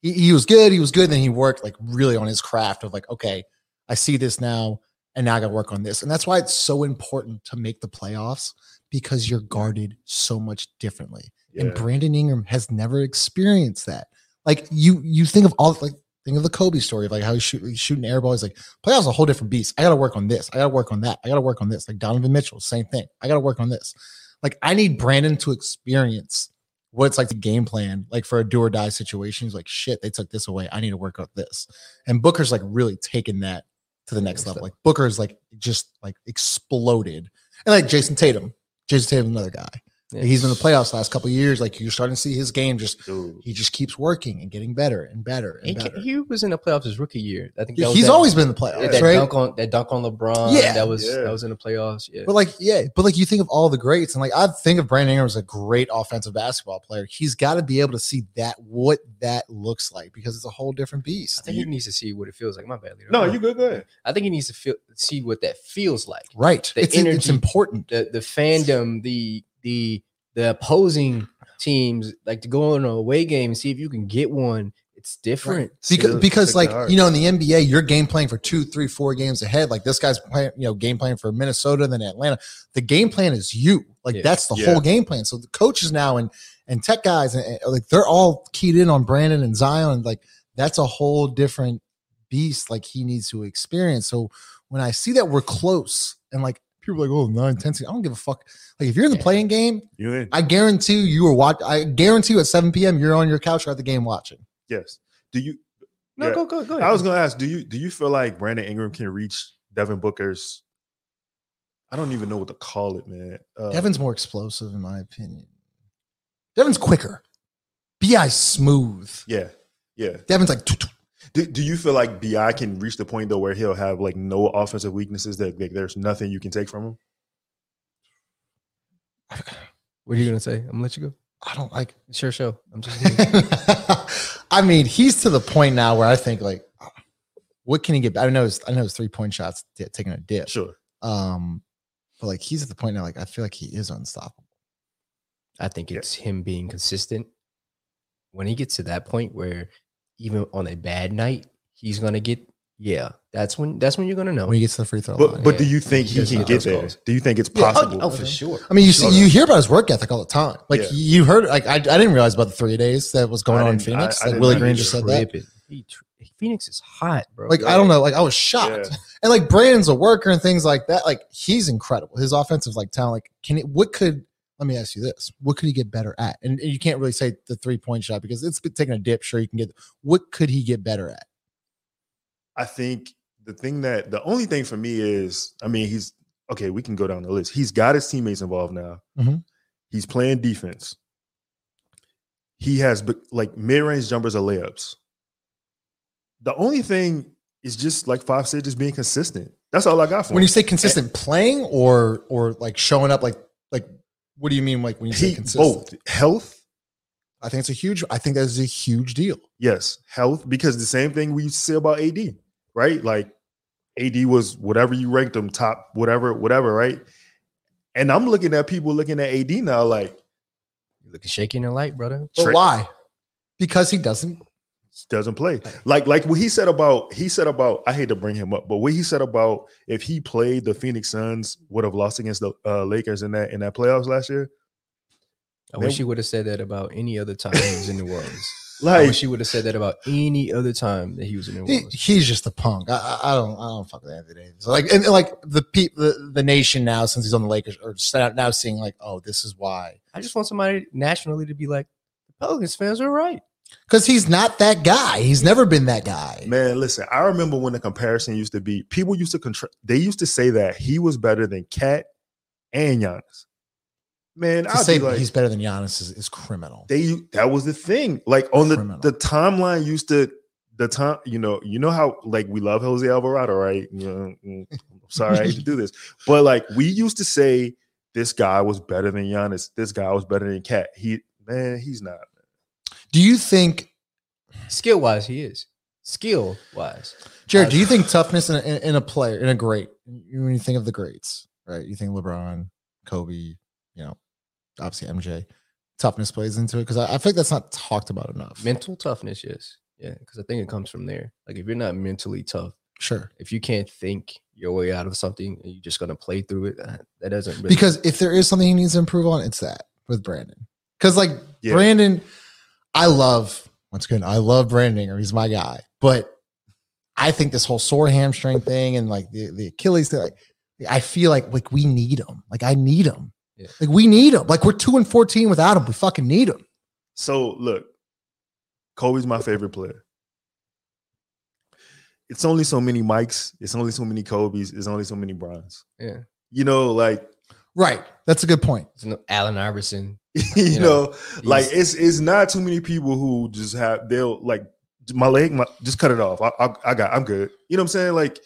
he, he was good, he was good, then he worked like really on his craft of like, okay, I see this now, and now I gotta work on this. And that's why it's so important to make the playoffs because you're guarded so much differently. And Brandon Ingram has never experienced that. Like you you think of all like think of the Kobe story of like how he's, shoot, he's shooting air ball. He's like, playoffs a whole different beast. I got to work on this. I got to work on that. I got to work on this. Like Donovan Mitchell, same thing. I got to work on this. Like I need Brandon to experience what it's like to game plan, like for a do or die situation. He's like, shit, they took this away. I need to work out this. And Booker's like really taking that to the next level. Like Booker's like just like exploded. And like Jayson Tatum. Jayson Tatum's another guy. Yeah. He's been in the playoffs the last couple of years. Like you're starting to see his game just Dude. he just keeps working and getting better and better and He, better. he was in the playoffs his rookie year. I think that was He's that- always been in the that, playoffs, that right? dunk on that dunk on LeBron. Yeah. that was Yeah. that was in the playoffs. Yeah, But like, yeah, but like you think of all the greats, and like I think of Brandon Ingram as a great offensive basketball player. He's got to be able to see that what that looks like because it's a whole different beast. I beast. think he needs to see what it feels like. My bad. Leo. No, you good, go ahead. I think he needs to feel see what that feels like. Right. The It's, it's important. The the fandom, the the the opposing teams, like to go on a away game and see if you can get one. It's different. Because Still because like to you know in the NBA you're game playing for two three four games ahead like this guy's playing you know game plan for Minnesota then Atlanta the game plan is you like Yeah. that's the Yeah. whole game plan so the coaches now and and tech guys and, and, like they're all keyed in on Brandon and Zion and like that's a whole different beast like he needs to experience so when I see that we're close and like people are like oh nine ten I don't give a fuck like if you're in the Yeah. playing game You in? I guarantee you you were watch I guarantee you at 7 p.m. you're on your couch or at the game watching Yes. Do you? No, Yeah. go go go. I was gonna ask. Do you? Do you feel like Brandon Ingram can reach Devin Booker's? I don't even know what to call it, man. Uh, Devin's more explosive, in my opinion. Devin's quicker. Bi smooth. Yeah, yeah. Devin's like "Tut, tut." Do, do you feel like Bi can reach the point though where he'll have like no offensive weaknesses that like, there's nothing you can take from him? What are you gonna say? I'm gonna let you go. I don't like. Sure, show. I'm just. I mean, he's to the point now where I think like, what can he get? I know his, I know his three point shots t- taking a dip. Sure. Um, but like he's at the point now, like I feel like he is unstoppable. I think Yeah. it's him being consistent. When he gets to that point where even on a bad night, he's gonna get yeah. That's when that's when you're gonna know. When he gets to the free throw But line. but yeah. do you think He he can get those there? calls. Do you think it's Yeah, oh, possible? oh, for sure. I mean, you see, you hear about his work ethic all the time. Like Yeah. you heard, like I, I didn't realize about the three days that was going on in Phoenix. I- I like did Willie Green just said that. Tripping. He tr- Phoenix is hot, bro. Like I don't know, like I was shocked. Yeah. And like Brandon's a worker and things like that. Like he's incredible. His offensive like talent. Like can it? What could? Let me ask you this: What could he get better at? And, and you can't really say the three point shot because it's been taking a dip. Sure, you can get. What could he get better at? I think the thing that the only thing for me is, I mean, he's okay. We can go down the list. He's got his teammates involved now. Mhm. He's playing defense. He has like mid range jumpers or layups. The only thing is just like five said, just being consistent. That's all I got for When you say consistent playing or or like showing up, like what do you mean? Like when you say He consistent? both health, I think it's a huge. I think that is a huge deal. yes, health because the same thing we used to say about AD, right? Like AD was whatever you ranked him top, whatever, whatever, right? And I'm looking at people looking at AD now, like You looking shaky in the light, brother. But why? Because he doesn't. Doesn't play. Like like what he said about he said about I hate to bring him up, but what he said about if he played the Phoenix Suns would have lost against the uh, Lakers in that in that playoffs last year. I wish he would have said that about any other time he was in New Orleans. I Like wish he would have said that about any other time that he was in New He, Orleans. he's just a punk. I, I, I don't. I don't fuck with Anthony Davis. Like and, and, like the pe- the the nation now since he's on the Lakers are now- now seeing like, oh, this is why. I just want somebody nationally to be like, the Pelicans fans are right. Because he's not that guy. He's never been that guy. man, listen, I remember when the comparison used to be people used to contra- they used to say that he was better than KAT and Giannis. Man, I'd say like, he's better than Giannis is, is criminal. they that was the thing. Like on the Criminal. the timeline used to the time, you know, you know how like we love Jose Alvarado, right? You know, mm, I'm sorry I hate to do this, but like we used to say this guy was better than Giannis. This guy was better than KAT. He man, he's not. Do you think, Skill wise, he is. Skill wise. Jared? Do you think toughness in a, in, in a player in a great when you think of the greats, right? You think LeBron, Kobe, you know, obviously MJ. Toughness plays into it because I, I feel like that's not talked about enough. Mental toughness, yes. Yeah, because I think it comes from there. Like if you're not mentally tough, Sure. if you can't think your way out of something and you're just gonna play through it, uh, that doesn't really because if there is something he needs to improve on, it's that with Brandon. Because like Yeah. Brandon, I love once again, I love Brandon Ingram. He's my guy. But I think this whole sore hamstring thing and like the, the Achilles thing, like I feel like like we need him. Like I need him. Yeah. Like we need him. Like we're two and fourteen without him. We fucking need him. So look, Kobe's my favorite player. It's only so many Mikes. It's only so many Kobe's. It's only so many Bryans. Yeah. You know, like Right. That's a good point. There's no Allen Iverson. you You know, know, like it's it's not too many people who just have they'll like my leg, my, just cut it off. I, I I got I'm good. You know what I'm saying? Like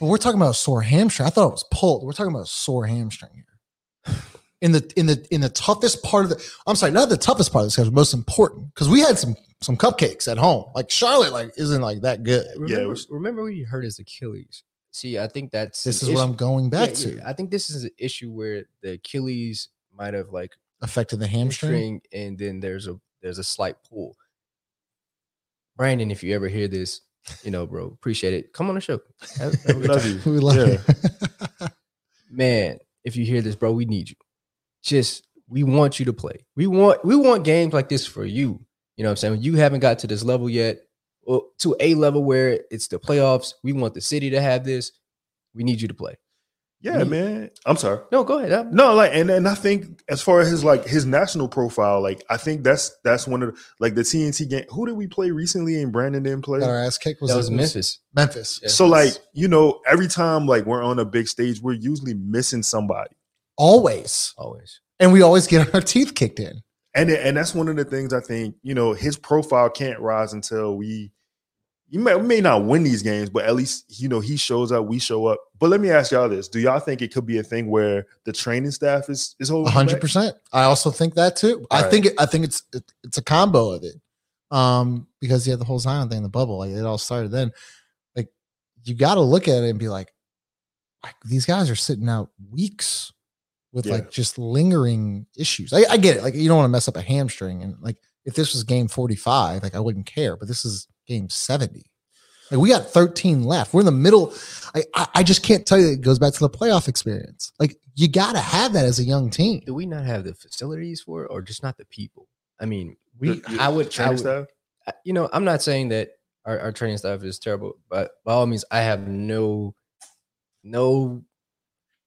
But we're talking about a sore hamstring. I thought it was pulled. We're talking about a sore hamstring here. In the in the in the toughest part of the I'm sorry, not the toughest part of the schedule, most important. Because we had some some cupcakes at home. Like Charlotte, like isn't like that good. Yeah, Remember, was- remember when he hurt his Achilles? See, I think that's This an is what I'm going back yeah, to. yeah. I think this is an issue where the Achilles might have like Affected the hamstring. hamstring, and then there's a there's a slight pull. Brandon, if you ever hear this, you know, bro, appreciate it. Come on the show. Have- have a good love you. We love Yeah. you. man, if you hear this, bro, we need you. Just we want you to play. We want we want games like this for you. You know what I'm saying? You haven't got to this level yet, or to a level where it's the playoffs. We want the city to have this. We need you to play. Yeah, Me- man. I'm sorry. No, go ahead. I'm- No, like and and I think as far as his like his national profile, like I think that's that's one of the, like the TNT game. Who did we play recently and Brandon didn't play? Got our ass kicked. Was that it- was Memphis. Memphis. Yeah. So like you know, every time like we're on a big stage, we're usually missing somebody. Always. Always. And we always get our teeth kicked in. and it- and that's one of the things I think you know his profile can't rise until we. You may, may not win these games, but at least you know he shows up, we show up. But let me ask y'all this: Do y'all think it could be a thing where the training staff is is holding One hundred percent. I also think that too. I Right. think it, I think it's it, it's a combo of it. Um, because you had the whole Zion thing the bubble, like it all started then. Like you got to look at it and be like, like these guys are sitting out weeks with Yeah. like just lingering issues. I, I get it. Like you don't want to mess up a hamstring, and like if this was game forty five, like I wouldn't care. But this is game seventy. Like we got 13 left. We're in the middle. I, I, I just can't tell you. It goes back to the playoff experience. Like you got to have that as a young team. Do we not have the facilities for it, or just not the people? I mean, We The- the I would, I training would staff? You know, I'm not saying that our, our training staff is terrible, but by all means, I have no no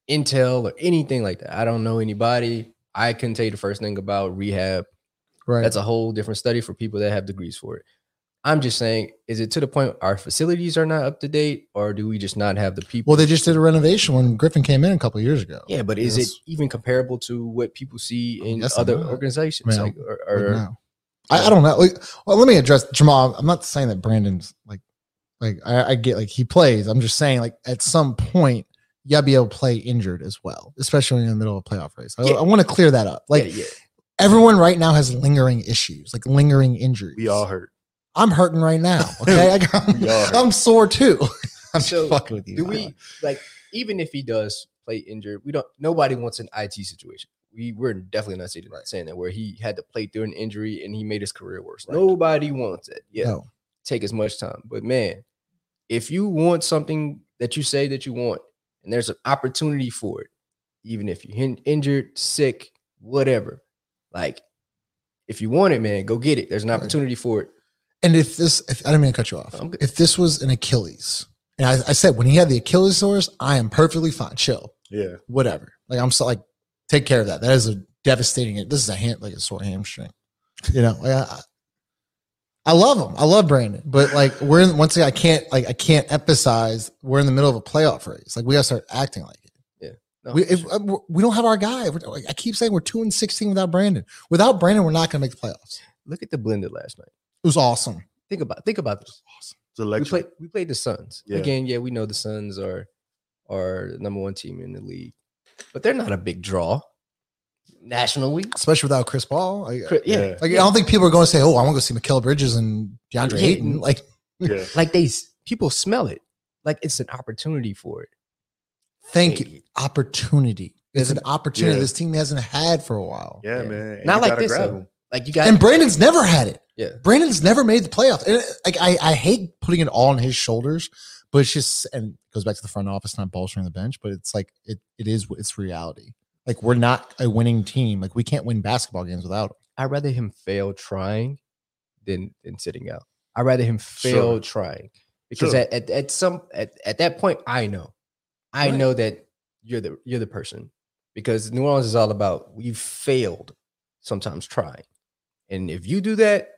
intel or anything like that. I don't know anybody. I can't tell you the first thing about rehab. Right. That's a whole different study for people that have degrees for it. I'm just saying, is it to the point our facilities are not up to date, or do we just not have the people? well, they just did a renovation when Griffin came in a couple of years ago. yeah, but is Yes. it even comparable to what people see oh, in Yes, other organizations? I mean, like, or, or- no. I, I don't know. Like, well, let me address Jamal. I'm not saying that Brandon's like, like I, I get like he plays. I'm just saying like at some point you gotta be able to play injured as well, especially in the middle of a playoff race. I, Yeah. I want to clear that up. Like yeah, yeah. Everyone right now has lingering issues, like lingering injuries. We all hurt. I'm hurting right now. Okay, I got, We all hurt. I'm sore too. I'm So, fucking with you. do we like even if he does play injured we don't nobody wants an it situation we we're definitely not saying, Right. saying that where he had to play through an injury and he made his career worse Right. nobody wants it yeah No. take as much time but man if you want something that you say that you want and there's an opportunity for it even if you're injured sick whatever like if you want it man go get it there's an opportunity for it And if this, if, I didn't mean to cut you off. I'm good. If this was an Achilles, and I, I said when he had the Achilles sores, I am perfectly fine, chill, Yeah. whatever. Like I'm so like, take care of that. That is a devastating. This is a hand like a sore hamstring. You know, like I, I love him. I love Brandon, but like we're in, once again, I can't like I can't emphasize we're in the middle of a playoff race. Like we gotta start acting like it. No, We if, sure. uh, we're- don't have our guy. We're- I keep saying we're two and sixteen without Brandon. Without Brandon, we're not gonna make the playoffs. look at the blended last night It was awesome. think about think about this It's we played we played the Suns. Yeah. Again, yeah, we know the Suns are are number one team in the league, but they're not a big draw nationally. especially without Chris Paul. Like, Cri- Yeah, Yeah. like I don't think people are going to say, "Oh, I want to go see Mikal Bridges and DeAndre Yeah. Ayton." Like, yeah. like they people smell it. Like it's an opportunity for it. Thank Hey, you, opportunity. It's an opportunity Yeah. this team hasn't had for a while. Yeah, Yeah. man. And Not like this, grab Like you got And Brandon's never had it. yeah. Brandon's never made the playoffs. And like I, I hate putting it all on his shoulders, but it's just and it goes back to the front office, not bolstering the bench. But it's like it, it is it's reality. Like we're not a winning team. Like we can't win basketball games without him. I'd rather him fail trying than than sitting out. I'd rather him fail Sure. trying because Sure. at, at at some at, at that point I know, I Right. know that you're the you're the person because New Orleans is all about we've failed sometimes trying, and if you do that,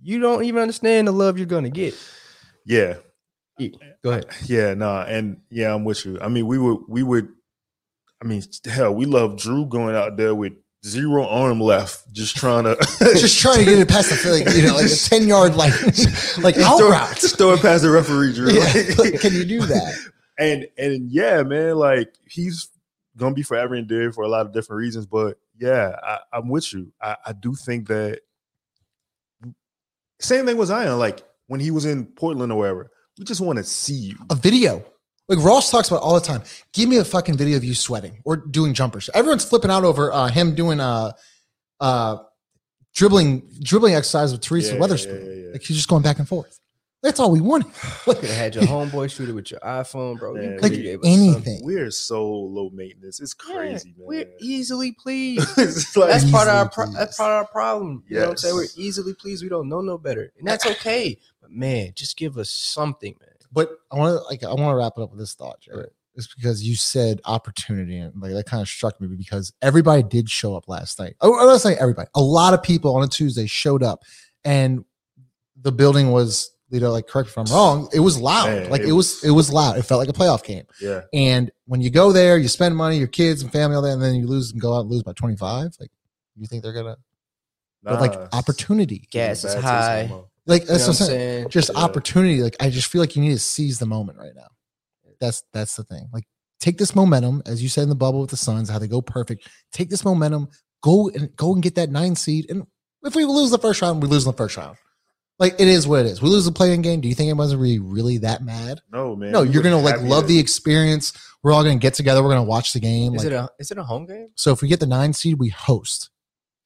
you don't even understand the love you're gonna get. Yeah, Go ahead. yeah, nah, and yeah, I'm with you. I mean, we would, we would. I mean, hell, we love Drew going out there with zero arm left, just trying to Just trying to get it past the feeling, you know, like a 10 yard like like Just out throw, route. just throw it past the referee, Drew. Yeah, Like- like, can you do that? And and yeah, man, like he's gonna be forever endeared for a lot of different reasons. But yeah, I, I'm with you. I, I do think that same thing with Zion. Like when he was in Portland or wherever, we just want to see you. A video. Like Ross talks about all the time. Give me a fucking video of you sweating or doing jumpers. Everyone's flipping out over uh, him doing uh uh dribbling dribbling exercise with Teresa Yeah, yeah, Weatherspoon. yeah, yeah. Like he's just going back and forth. That's all we wanted. You could have had your homeboy shoot it with your iPhone, bro. You Man, could like have anything. We're so low maintenance. It's Yeah, crazy, man. We're easily pleased. Like- that's part of our pro- that's part of our problem. You know what I'm saying? We're easily pleased. We don't know no better, and that's okay. But man, just give us something, man. But I want to like I want to wrap it up with this thought, Jared. Right. It's because you said opportunity, and like that kind of struck me because everybody did show up last night. Oh, let's say everybody. A lot of people on a Tuesday showed up, and the building was, you know, like correct me if I'm wrong. It was loud. Man, like it it was, it was loud. It felt like a playoff game. yeah, And when you go there, you spend money, your kids and family, all that, and then you lose and go out and lose by 25. Like, you think they're gonna but like opportunity? Gas it's is a bad taste in high. my mouth. Like You know I'm what I'm saying saying? just Yeah. opportunity. Like I just feel like you need to seize the moment right now. That's that's the thing. Like take this momentum, as you said in the bubble with the Suns, how they go perfect. Take this momentum, go and go and get that nine seed. And if we lose the first round, we lose in the first round. Like it is what it is. We lose the playing game. Do you think anyone's really really that mad? No, man. no, you're gonna like love to- the experience. We're all gonna get together. We're gonna watch the game. Is Like, it a is it a home game? so if we get the nine seed, we host.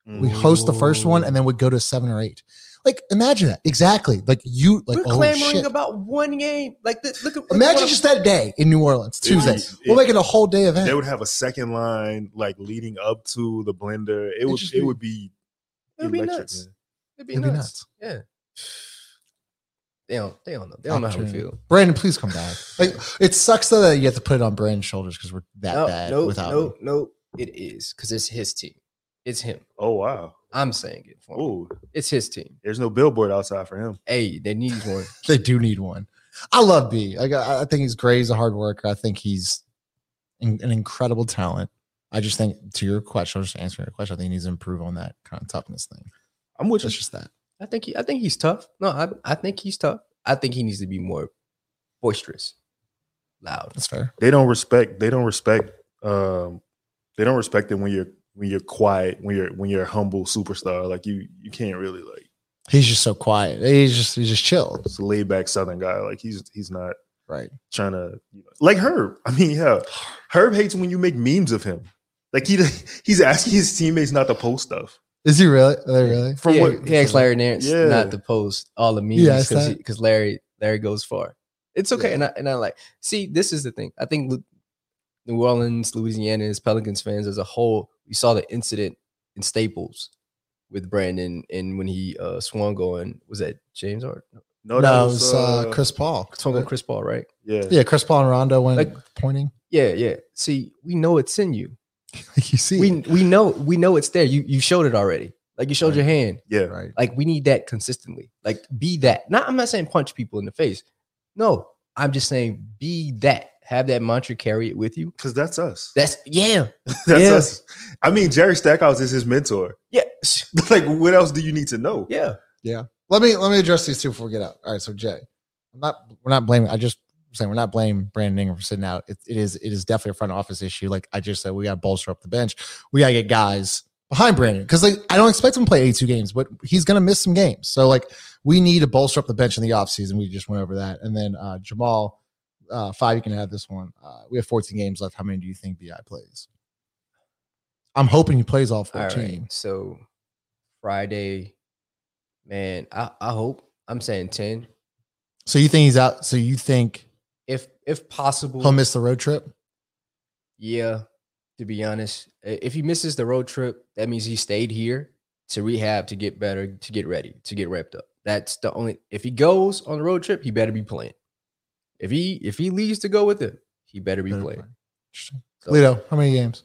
We host the first one, and then we go to seven or eight. Like imagine that exactly. Like you like We're oh, clamoring shit. about one game. Like this, look at look Imagine just that day in New Orleans, Tuesday. it- we'll make it a whole day event. they would have a second line like leading up to the blender. It would just it be- would be It would be electric, nuts. man. It'd be It'd be nuts. nuts. Yeah. They don't. They don't know. They don't know how we feel. Brandon, please come back. Like it sucks though that you have to put it on Brandon's shoulders because we're that No, bad no, without no, him. no. It is because it's his team. It's him. Oh wow. I'm saying it for him. Oh, It's his team. there's no billboard outside for him. Hey, they need one. They do need one. I love B. I, got- I think he's great. He's a hard worker. I think he's in- an incredible talent. I just think to your question, I'm just answering your question. I think he needs to improve on that kind of toughness thing. I'm with you. It's just that. I think he, I think he's tough. No, I, I think he's tough. I think he needs to be more boisterous, loud. That's fair. They don't respect. They don't respect. Um, they don't respect it when you're when you're quiet. When you're when you're a humble superstar. Like you you can't really like. He's just so quiet. He's just he's just chilled. It's a laid back Southern guy. Like he's he's not Right. trying to you know, like Herb. I mean, yeah, Herb hates when you make memes of him. Like he he's asking his teammates not to post stuff. Is he really? Are they really? From yeah, what he asked Larry Nance Yeah. not to post all the memes Yeah, because saw because Larry Larry goes far. It's okay, Yeah. and I and I like see this is the thing. I think New Orleans, Louisiana, as Pelicans fans as a whole, we saw the incident in Staples with Brandon and when he uh swung on was that James or No, No, it was, was uh, uh, Chris Paul. swung on Chris Paul, right? Yeah, Yeah, Chris Paul and Rondo went Like- pointing. Yeah, yeah. See, we know it's in you. you see, We we know we know it's there. You you showed it already. Like you showed Right. your hand. yeah. right? Like we need that consistently. Like be that. Not I'm not saying punch people in the face. No, I'm just saying be that. Have that mantra carry it with you. Because that's us. That's yeah. That's Yeah. us. I mean, Jerry Stackhouse is his mentor. Yeah. like, what else do you need to know? Yeah. Yeah. Let me let me address these two before we get out. All right, so Jay, I'm not we're not blaming. I just I'm saying we're not blaming Brandon Ingram for sitting out. It, it is it is definitely a front office issue. Like I just said, we got to bolster up the bench. We got to get guys behind Brandon because like I don't expect him to play 82 games, but he's gonna miss some games. So like we need to bolster up the bench in the offseason. We just went over that, and then uh, Jamal. Uh, five, you can have this one. Uh, we have 14 games left. How many do you think Bi plays? I'm hoping he plays all All 14. right. So Friday, man, I, I hope I'm saying 10. So you think he's out? So you think If if possible. he'll miss the road trip? Yeah, to be honest, if he misses the road trip, that means he stayed here to rehab, to get better, to get ready, to get repped up. That's the only. If he goes on the road trip, he better be playing. If he if he leaves to go with it, he better be Better playing. play. Interesting. So- Lito, how many games?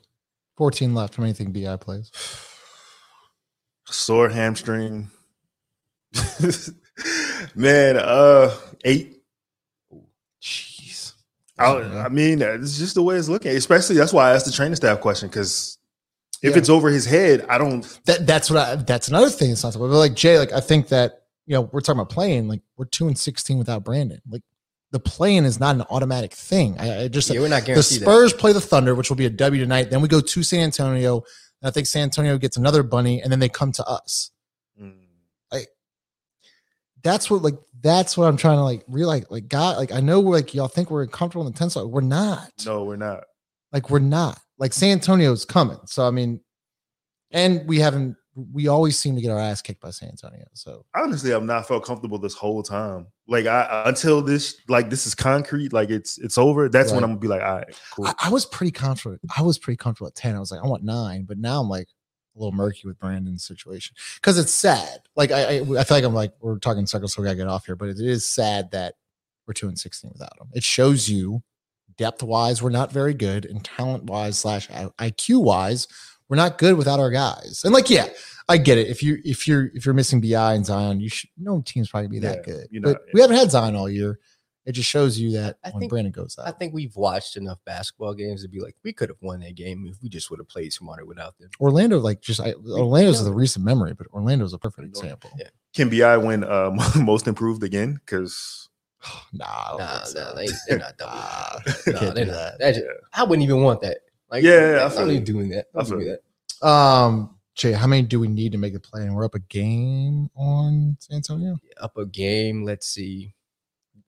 14 left. How many think BI plays? Sore hamstring. Man, uh, eight. Jeez. I, I mean, uh, it's just the way it's looking. Especially that's why I asked the training staff question because if Yeah. it's over his head, I don't. that that's what I that's another thing it's not but like Jay, like I think that you know, we're talking about playing, like we're two and sixteen without Brandon. Like the playing is not an automatic thing. I, I just Yeah, we're not the guaranteed that. Spurs play the Thunder, which will be a W tonight. Then we go to San Antonio. And I think San Antonio gets another bunny, and then they come to us. That's what like that's what I'm trying to like realize. Like God, like I know we're like y'all think we're comfortable in the 10 slot. We're not. No, we're not. Like we're not. Like San Antonio's coming. So I mean, and we haven't we always seem to get our ass kicked by San Antonio. So Honestly, I've not felt comfortable this whole time. Like I until this, like this is concrete, like it's it's over. That's when I'm gonna be like, all right, cool. I, I was pretty confident. I was pretty comfortable at 10. I was like, I want nine, but now I'm like a little murky with Brandon's situation because it's sad. Like I, I, I feel like I'm like we're talking circles, so we gotta get off here. But it is sad that we're two and sixteen without him. It shows you depth wise we're not very good, and talent wise slash IQ wise we're not good without our guys. And like, yeah, I get it. If you if you're if you're missing Bi and Zion, you should no team's probably be that Yeah, good. But not- we haven't had Zion all year. It just shows you that I when think- Brandon goes out. I think we've watched enough basketball games to be like, we could have won that game if we just would have played smarter without them. Orlando, like just I, Orlando's no. the recent memory, but Orlando's a perfect example. Yeah. Can Bi win uh, most improved again? Because Nah, Nah, so. nah, they, they're not double. Nah, Nah, they're not. that. That just- I wouldn't even want that. Like, Yeah, yeah, I I'm feel not doing that. I Don't feel do that. Um, Jay, how many do we need to make the play? And we're up a game on San Antonio. Up a game. Let's see.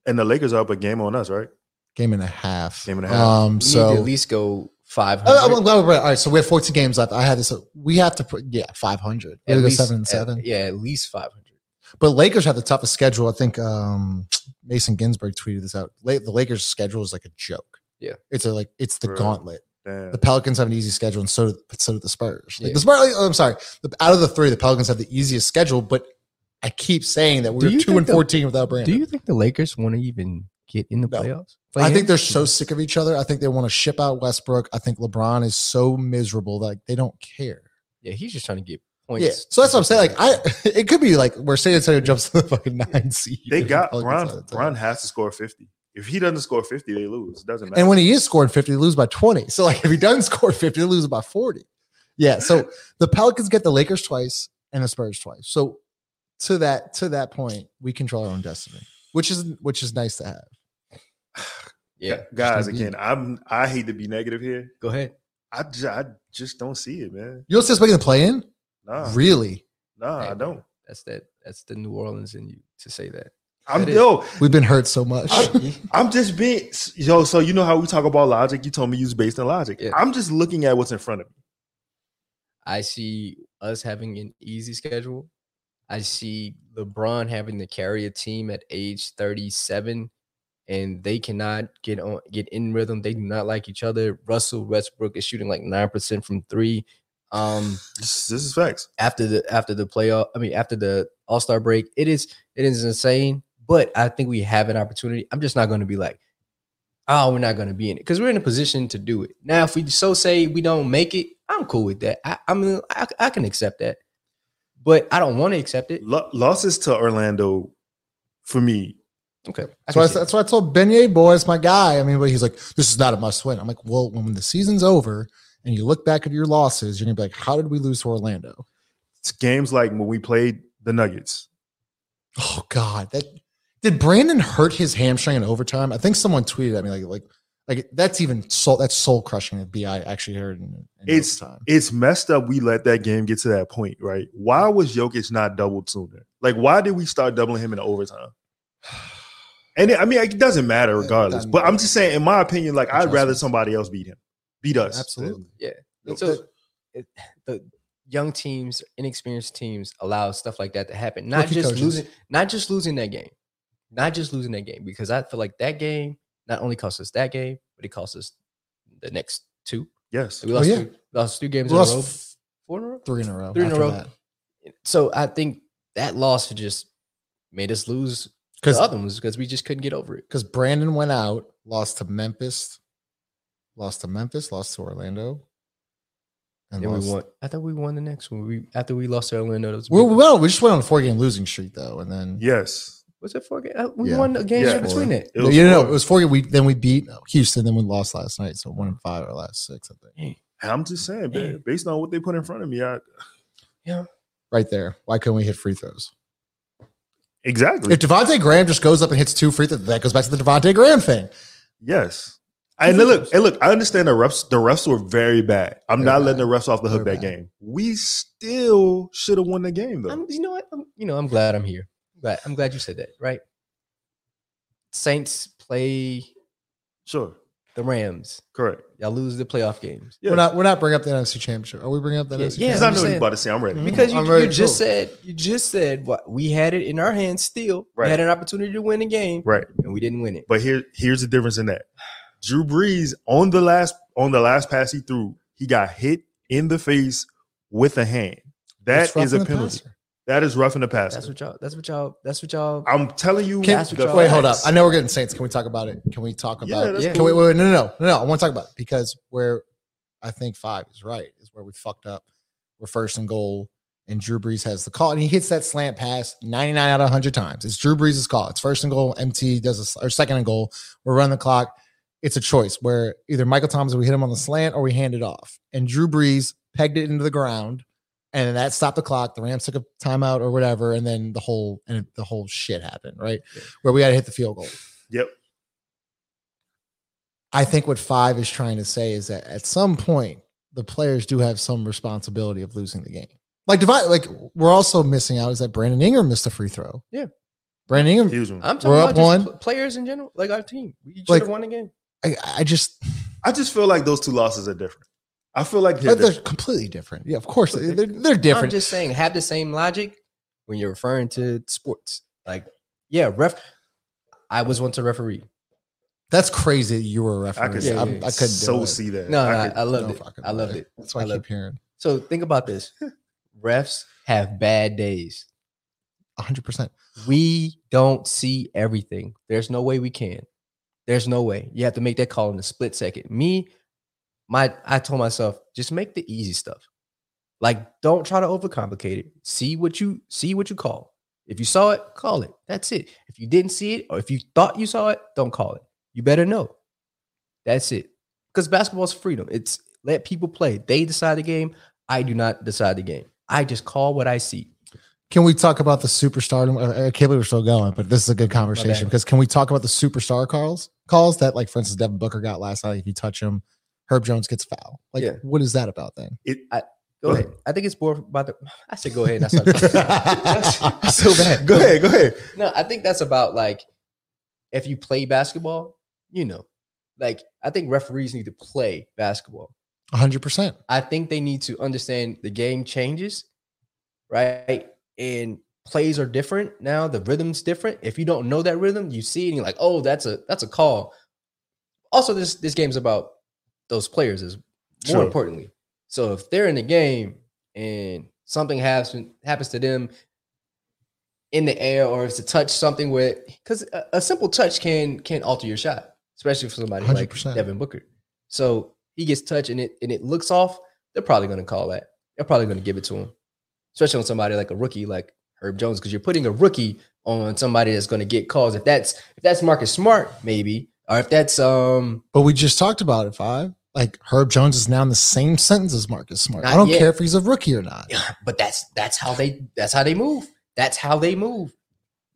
And the Lakers are up a game on us, right? Game and a half. Game and a half. Um, We need to so at least go five Oh, hundred. I'm glad we're- all right. So we have 14 games left. I had this. We have to put yeah, 500. We at go seven and at- seven. yeah, at least five hundred. But Lakers have the toughest schedule. I think um, Mason Ginsberg tweeted this out. La- The Lakers' schedule is like a joke. Yeah. it's a like it's the Right. gauntlet. Damn. The Pelicans have an easy schedule, and so do, so do the Spurs. Like Yeah. the Spurs, I'm sorry, the, out of the three, the Pelicans have the easiest schedule. But I keep saying that we're two and the- fourteen without Brandon. Do you think the Lakers want to even get in the No. playoffs? I Play think they're so sick of each other. I think they want to ship out Westbrook. I think LeBron is so miserable that like, they don't care. Yeah, he's just trying to get points. Yeah, so that's what I'm saying. Like, I it could be like where San Antonio jumps to the fucking nine seed. They got Pelicans Bron. Bron has to score fifty. If he doesn't score fifty, they lose. It doesn't matter. And when he is scoring 50, they lose by 20. So, like, if he doesn't score 50, they lose by 40. Yeah. So the Pelicans get the Lakers twice and the Spurs twice. So to that to that point, we control our own destiny, which is which is nice to have. yeah. guys, again, I'm. I hate to be negative here. Go ahead. I just, I just don't see it, man. You don't see us making the play in? Nah, Really? nah, I don't. That's that. That's the New Orleans in you to say that. I'm That is- yo. We've been hurt so much. I'm, I'm just being yo. So you know how we talk about logic? You told me use based on logic. Yeah. I'm just looking at what's in front of me. I see us having an easy schedule. I see LeBron having to carry a team at age 37 and they cannot get on get in rhythm. They do not like each other. Russell Westbrook is shooting like 9% from 3. Um This, this is facts. after the after the playoff, I mean after the All-Star break, it is it is insane, but I think we have an opportunity. I'm just not going to be like oh, we're not going to be in it because we're in a position to do it. Now, if we so say we don't make it, I'm cool with that. I, I mean, I, I can accept that, but I don't want to accept it. Lo- losses to Orlando for me. Okay, That's why, I, that's why I told Beignet, boy, it's my guy. I mean, but he's like, this is not a must win. I'm like, well, when the season's over and you look back at your losses, you're gonna be like, how did we lose to Orlando? It's games like when we played the Nuggets. Oh God, that did Brandon hurt his hamstring in overtime? I think someone tweeted at me like, like, like that's even soul. That's soul crushing. That Bi actually heard in, in It's time it's messed up. We let that game get to that point, right? Why was Jokic not doubled sooner? Like, why did we start doubling him in overtime? And it, I mean, it doesn't matter regardless. doesn't But I'm just saying, in my opinion, like I'd rather somebody else beat him, beat us. Absolutely. yeah. Nope. So it, the young teams, inexperienced teams, allow stuff like that to happen. Not Rookie just coaches. losing, not just losing that game, not just losing that game, because I feel like that game not only cost us that game, but it cost us the next two. Yes. We lost, oh, yeah. two, lost two games We in a row. f- Four in a row. three in a row. Three in a row. that. So I think that loss just made us lose the because other ones because we just couldn't get over it. because Brandon went out, lost to Memphis, lost to Memphis, lost to Orlando, and And lost- we won. I thought we won the next one. We after we lost to Orlando. That was, Well, well, we just went on a four game losing streak though, and then Yes. Was it four games? Uh, we Yeah. won a game Yeah. in between it. It was you know, it was four. We then we beat uh, Houston, then we lost last night, so one and five or last six, I think. I'm just saying, ba- Yeah. based on what they put in front of me, I, yeah, Right there. Why couldn't we hit free throws? exactly. If Devonte' Graham just goes up and hits two free throws, that goes back to the Devonte' Graham thing. yes. And then look, and look, I understand the refs. The refs were very bad. I'm Very not bad. letting the refs off the hook Very that bad. game. We still should have won the game though. I'm, you know what? I'm, you know, I'm glad I'm here. I'm glad, I'm glad you said that. Right? Saints play sure, the Rams. correct. Y'all lose the playoff games Yeah. We're not we're not bringing up the NFC Championship. Are we bringing up the Yeah, NFC? yeah. Because Championship? I I'm know what saying- you about to say. I'm ready. Because you, I'm ready you just too. said you just said what we had it in our hands. Still, Right. we had an opportunity to win a game, Right. and we didn't win it. But here, here's the difference in that. Drew Brees on the last on the last pass he threw, he got hit in the face with a hand. That is a penalty. passer. That is roughing the passer. That's what y'all. That's what y'all. That's what y'all. I'm telling you. Can, That's what y'all- wait, hold up. I know we're getting Saints. Can we talk about it? Can we talk Yeah, about? that's Yeah. Can we, wait, wait, no, no, no, no, no. I want to talk about it because where I think five is right is where we fucked up. We're first and goal, and Drew Brees has the call, and he hits that slant pass 99 out of 100 times. It's Drew Brees' call. It's first and goal. MT does a, s- or second and goal. We're running the clock. It's a choice where either Michael Thomas we hit him on the slant or we hand it off, and Drew Brees pegged it into the ground. And then that stopped the clock. The Rams took a timeout or whatever, and then the whole and the whole shit happened, right? Yeah. Where we had to hit the field goal. Yep. I think what five is trying to say is that at some point the players do have some responsibility of losing the game. Like divide, like we're also missing out is that Brandon Ingram missed a free throw. Yeah. Brandon Ingram. Huge one. I'm talking We're about up just one. pl- players in general, like our team. We should Like- have won the game. I, I just I just feel like those two losses are different. I feel like they're but they're different. completely completely different. Yeah, of course they're they're, they're different. I'm just saying, have the same logic when you're referring to sports. Like, yeah, ref. I was once a referee. That's crazy. that You were a referee. I could, Yeah, I, yeah, I couldn't so see that. No, no, I I, could- I loved No it. fucking I loved way. it. That's why I, I loved keep hearing So think about this: refs have bad days. 100. percent We don't see everything. There's no way we can. There's no way. You have to make that call in a split second. Me, my I told myself, just make the easy stuff. Like, don't try to overcomplicate it. See what you see what you call. If you saw it, call it. That's it. If you didn't see it, or if you thought you saw it, don't call it. You better know. That's it. Because basketball's freedom. It's let people play. They decide the game. I do not decide the game. I just call what I see. Can we talk about the superstar? I I can't believe we're still going, but this is a good conversation because can we talk about the superstar calls? Calls that, like, for instance, Devin Booker got last night. If you touch him, Herb Jones gets foul. Like, Yeah. what is that about then? It, Go ahead. I think it's more about the. I said go ahead. and I started- so bad. go ahead. Go ahead. No, I think that's about like if you play basketball, you know, like I think referees need to play basketball. 100%. I think they need to understand the game changes, right? And plays are different now. The rhythm's different. If you don't know that rhythm, you see it and you're like, oh, that's a that's a call. Also, this this game's about those players is more Sure. importantly. So if they're in the game and something happens happens to them in the air or if it's a touch something with because a, a simple touch can can alter your shot, especially for somebody like 100%. Devin Booker. So he gets touched and it and it looks off, they're probably going to call that. They're probably going to give it to him, especially on somebody like a rookie like Herb Jones, because you're putting a rookie on somebody that's going to get calls. If that's if that's Marcus Smart, maybe, or if that's um But we just talked about it, five. Like, Herb Jones is now in the same sentence as Marcus Smart. I don't yet. care if he's a rookie or not. but that's that's how they that's how they move. That's how they move.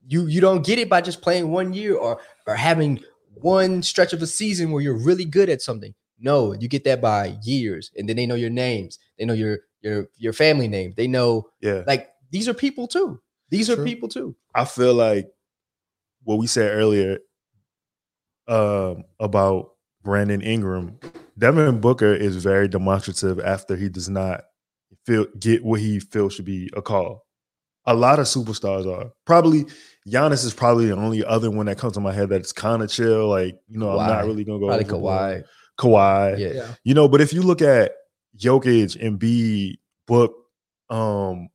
You you don't get it by just playing one year or or having one stretch of a season where you're really good at something. No, you get that by years, and then they know your names. They know your your your family name. They know Yeah. like these are people too. These are people too. I feel like what we said earlier um, about Brandon Ingram, Devin Booker is very demonstrative after he does not feel get what he feels should be a call. A lot of superstars are probably Giannis is probably the only other one that comes to my head that's kind of chill. Like you know, I'm not really gonna go Probably overboard. Kawhi. Kawhi, Yeah. you know, but if you look at Jokic and B Book, um,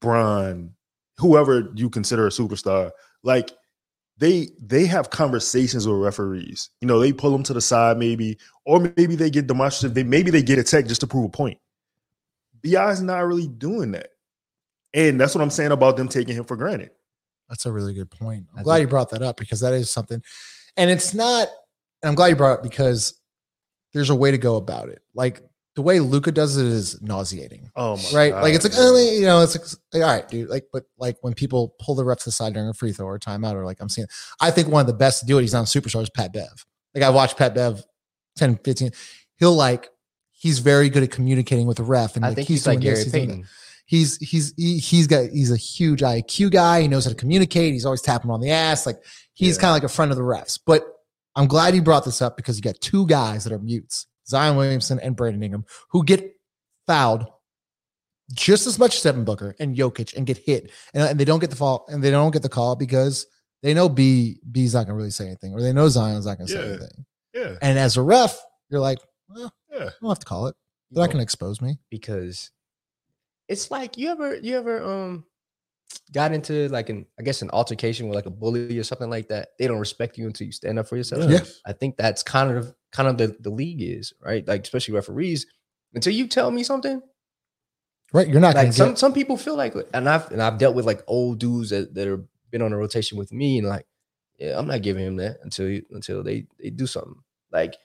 Bron, whoever you consider a superstar, like they they have conversations with referees. You know, they pull them to the side, maybe, or maybe they get demonstrative. They maybe they get a tech just to prove a point. Bi's not really doing that, and that's what I'm saying about them taking him for granted. That's a really good point. I'm I glad think- you brought that up because that is something, and it's not. And I'm glad you brought it up because there's a way to go about it. Like the way Luka does it is nauseating, Oh my right? God, like it's like, oh, you know, it's like, like, all right, dude. Like, but like when people pull the refs aside during a free throw or timeout, or like I'm seeing, I think one of the best to do it. He's not a superstar. Is Pat Bev. Like I watched Pat Bev 10, 15. He'll like. He's very good at communicating with the ref, and I like, think he's, like doing this, Gary he's Payton. he's he's he, he's got he's a huge IQ guy. He knows how to communicate. He's always tapping on the ass. Like he's Yeah. kind of like a friend of the refs. But I'm glad you brought this up because you got two guys that are mutes, Zion Williamson and Brandon Ingram, who get fouled just as much as Devin Booker and Jokic and get hit, and, and they don't get the fall and they don't get the call because they know B B's not gonna really say anything, or they know Zion's not gonna say anything. Yeah, And as a ref, you're like, well, yeah. I don't have to call it. They're not gonna expose me. because it's like you ever you ever um got into like an I guess an altercation with like a bully or something like that. They don't respect you until you stand up for yourself. Yeah. I think that's kind of kind of the, the league is, right? Like especially referees. Until you tell me something, Right? You're not gonna like get some some people feel like and I've and I've dealt with like old dudes that, that have been on a rotation with me and like, yeah, I'm not giving him that until you, until they they do something. Like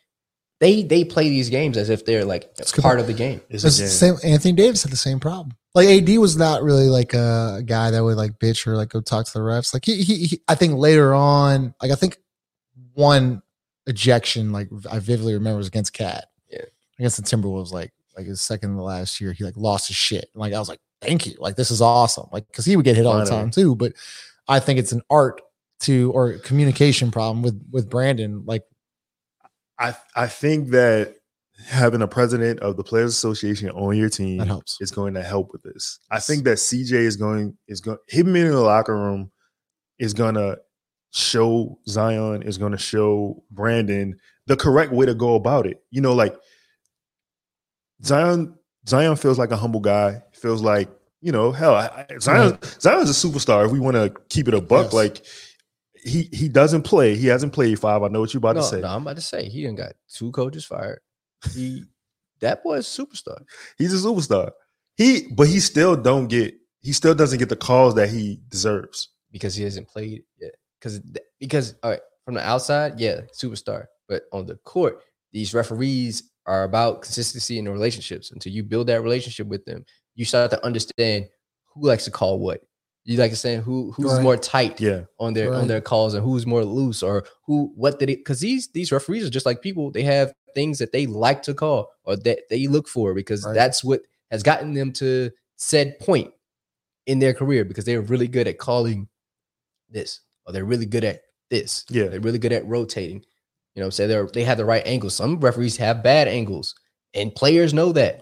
they they play these games as if they're like That's a good part of the game. It's It's the same. Anthony Davis had the same problem. Like AD was not really like a guy that would like bitch or like go talk to the refs. Like he, he, he I think later on, like I think one ejection, like I vividly remember was against KAT. Yeah. against the Timberwolves, like like his second to last year, he like lost his shit. Like I was like, thank you, like this is awesome. Like because he would get hit all the time too. But I think it's an art to or communication problem with with Brandon. Like I I think that having a president of the Players Association on your team that helps. is going to help with this. I think that CJ is going is going him in the locker room is going to show Zion is going to show Brandon the correct way to go about it. You know, like Zion Zion feels like a humble guy. Feels like you know, hell, I, Zion Zion's a superstar. If we want to keep it a buck, Yes. like he he doesn't play. He hasn't played five. I know what you're about no, to say. no, I'm about to say he didn't got two coaches fired. He that boy's a superstar. He's a superstar. He, but he still don't get. He still doesn't get the calls that he deserves. because he hasn't played yet. Because because all right, from the outside, yeah, superstar. But on the court, these referees are about consistency in the relationships. Until you build that relationship with them, you start to understand who likes to call what. You like to say who who's Right. more tight Yeah, on their Right. on their calls and who's more loose or who what did it because these these referees are just like people they have things that they like to call or that they look for because Right. that's what has gotten them to said point in their career because they're really good at calling this or they're really good at this Yeah. they're really good at rotating you know say they're they have the right angles some referees have bad angles and players know that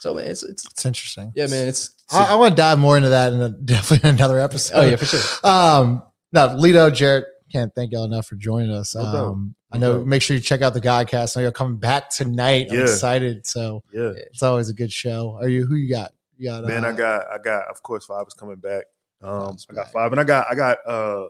so man it's it's It's interesting. yeah man it's, I, I want to dive more into that in a, definitely another episode. oh yeah for sure Um, no, Lito, Jarrett, can't thank y'all enough for joining us. No doubt. Um, I know. doubt. Make sure you check out the Godcast. I know you're coming back tonight. I'm excited. So yeah. it's always a good show. Are you? Who you got? You got? Man, uh, I got, I got. Of course, five is coming back. Um, I got back. five, and I got, I got, uh,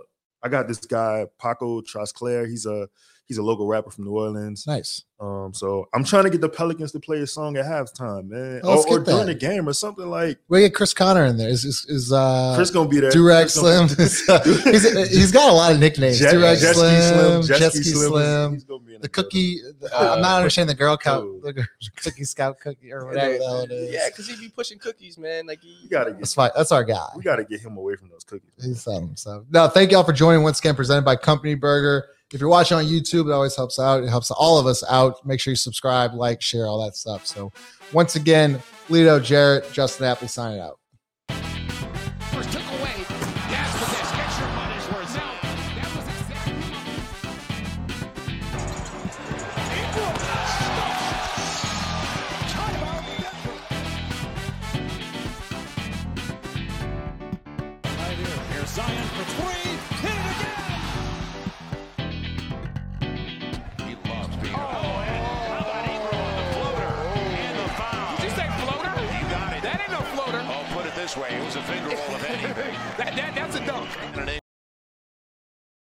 I got this guy Paco Trasclair. He's a, he's a local rapper from New Orleans. nice. Um, so I'm trying to get the Pelicans to play a song at halftime, man, Oh, or, or during the game or something like. We get Chris Connor in there. Is is, is uh, Chris gonna be there. Durag Slim? he's, he's got a lot of nicknames. Jet- Durag Jet Ski Slim, Jet Jet Ski Ski Slim. Slim, He's be the cookie. Uh, I'm not understanding the girl count. The cookie scout cookie or whatever hell it is. yeah because he'd be pushing cookies man like he We gotta that's get, fine. That's our guy. we gotta get him away from those cookies. He's um, so no, thank y'all for joining once again, presented by Company Burger. If you're watching on YouTube, it always helps out. It helps all of us out. Make sure you subscribe, like, share, all that stuff. So once again, Lito, Jarrett, Justin Apley signing out.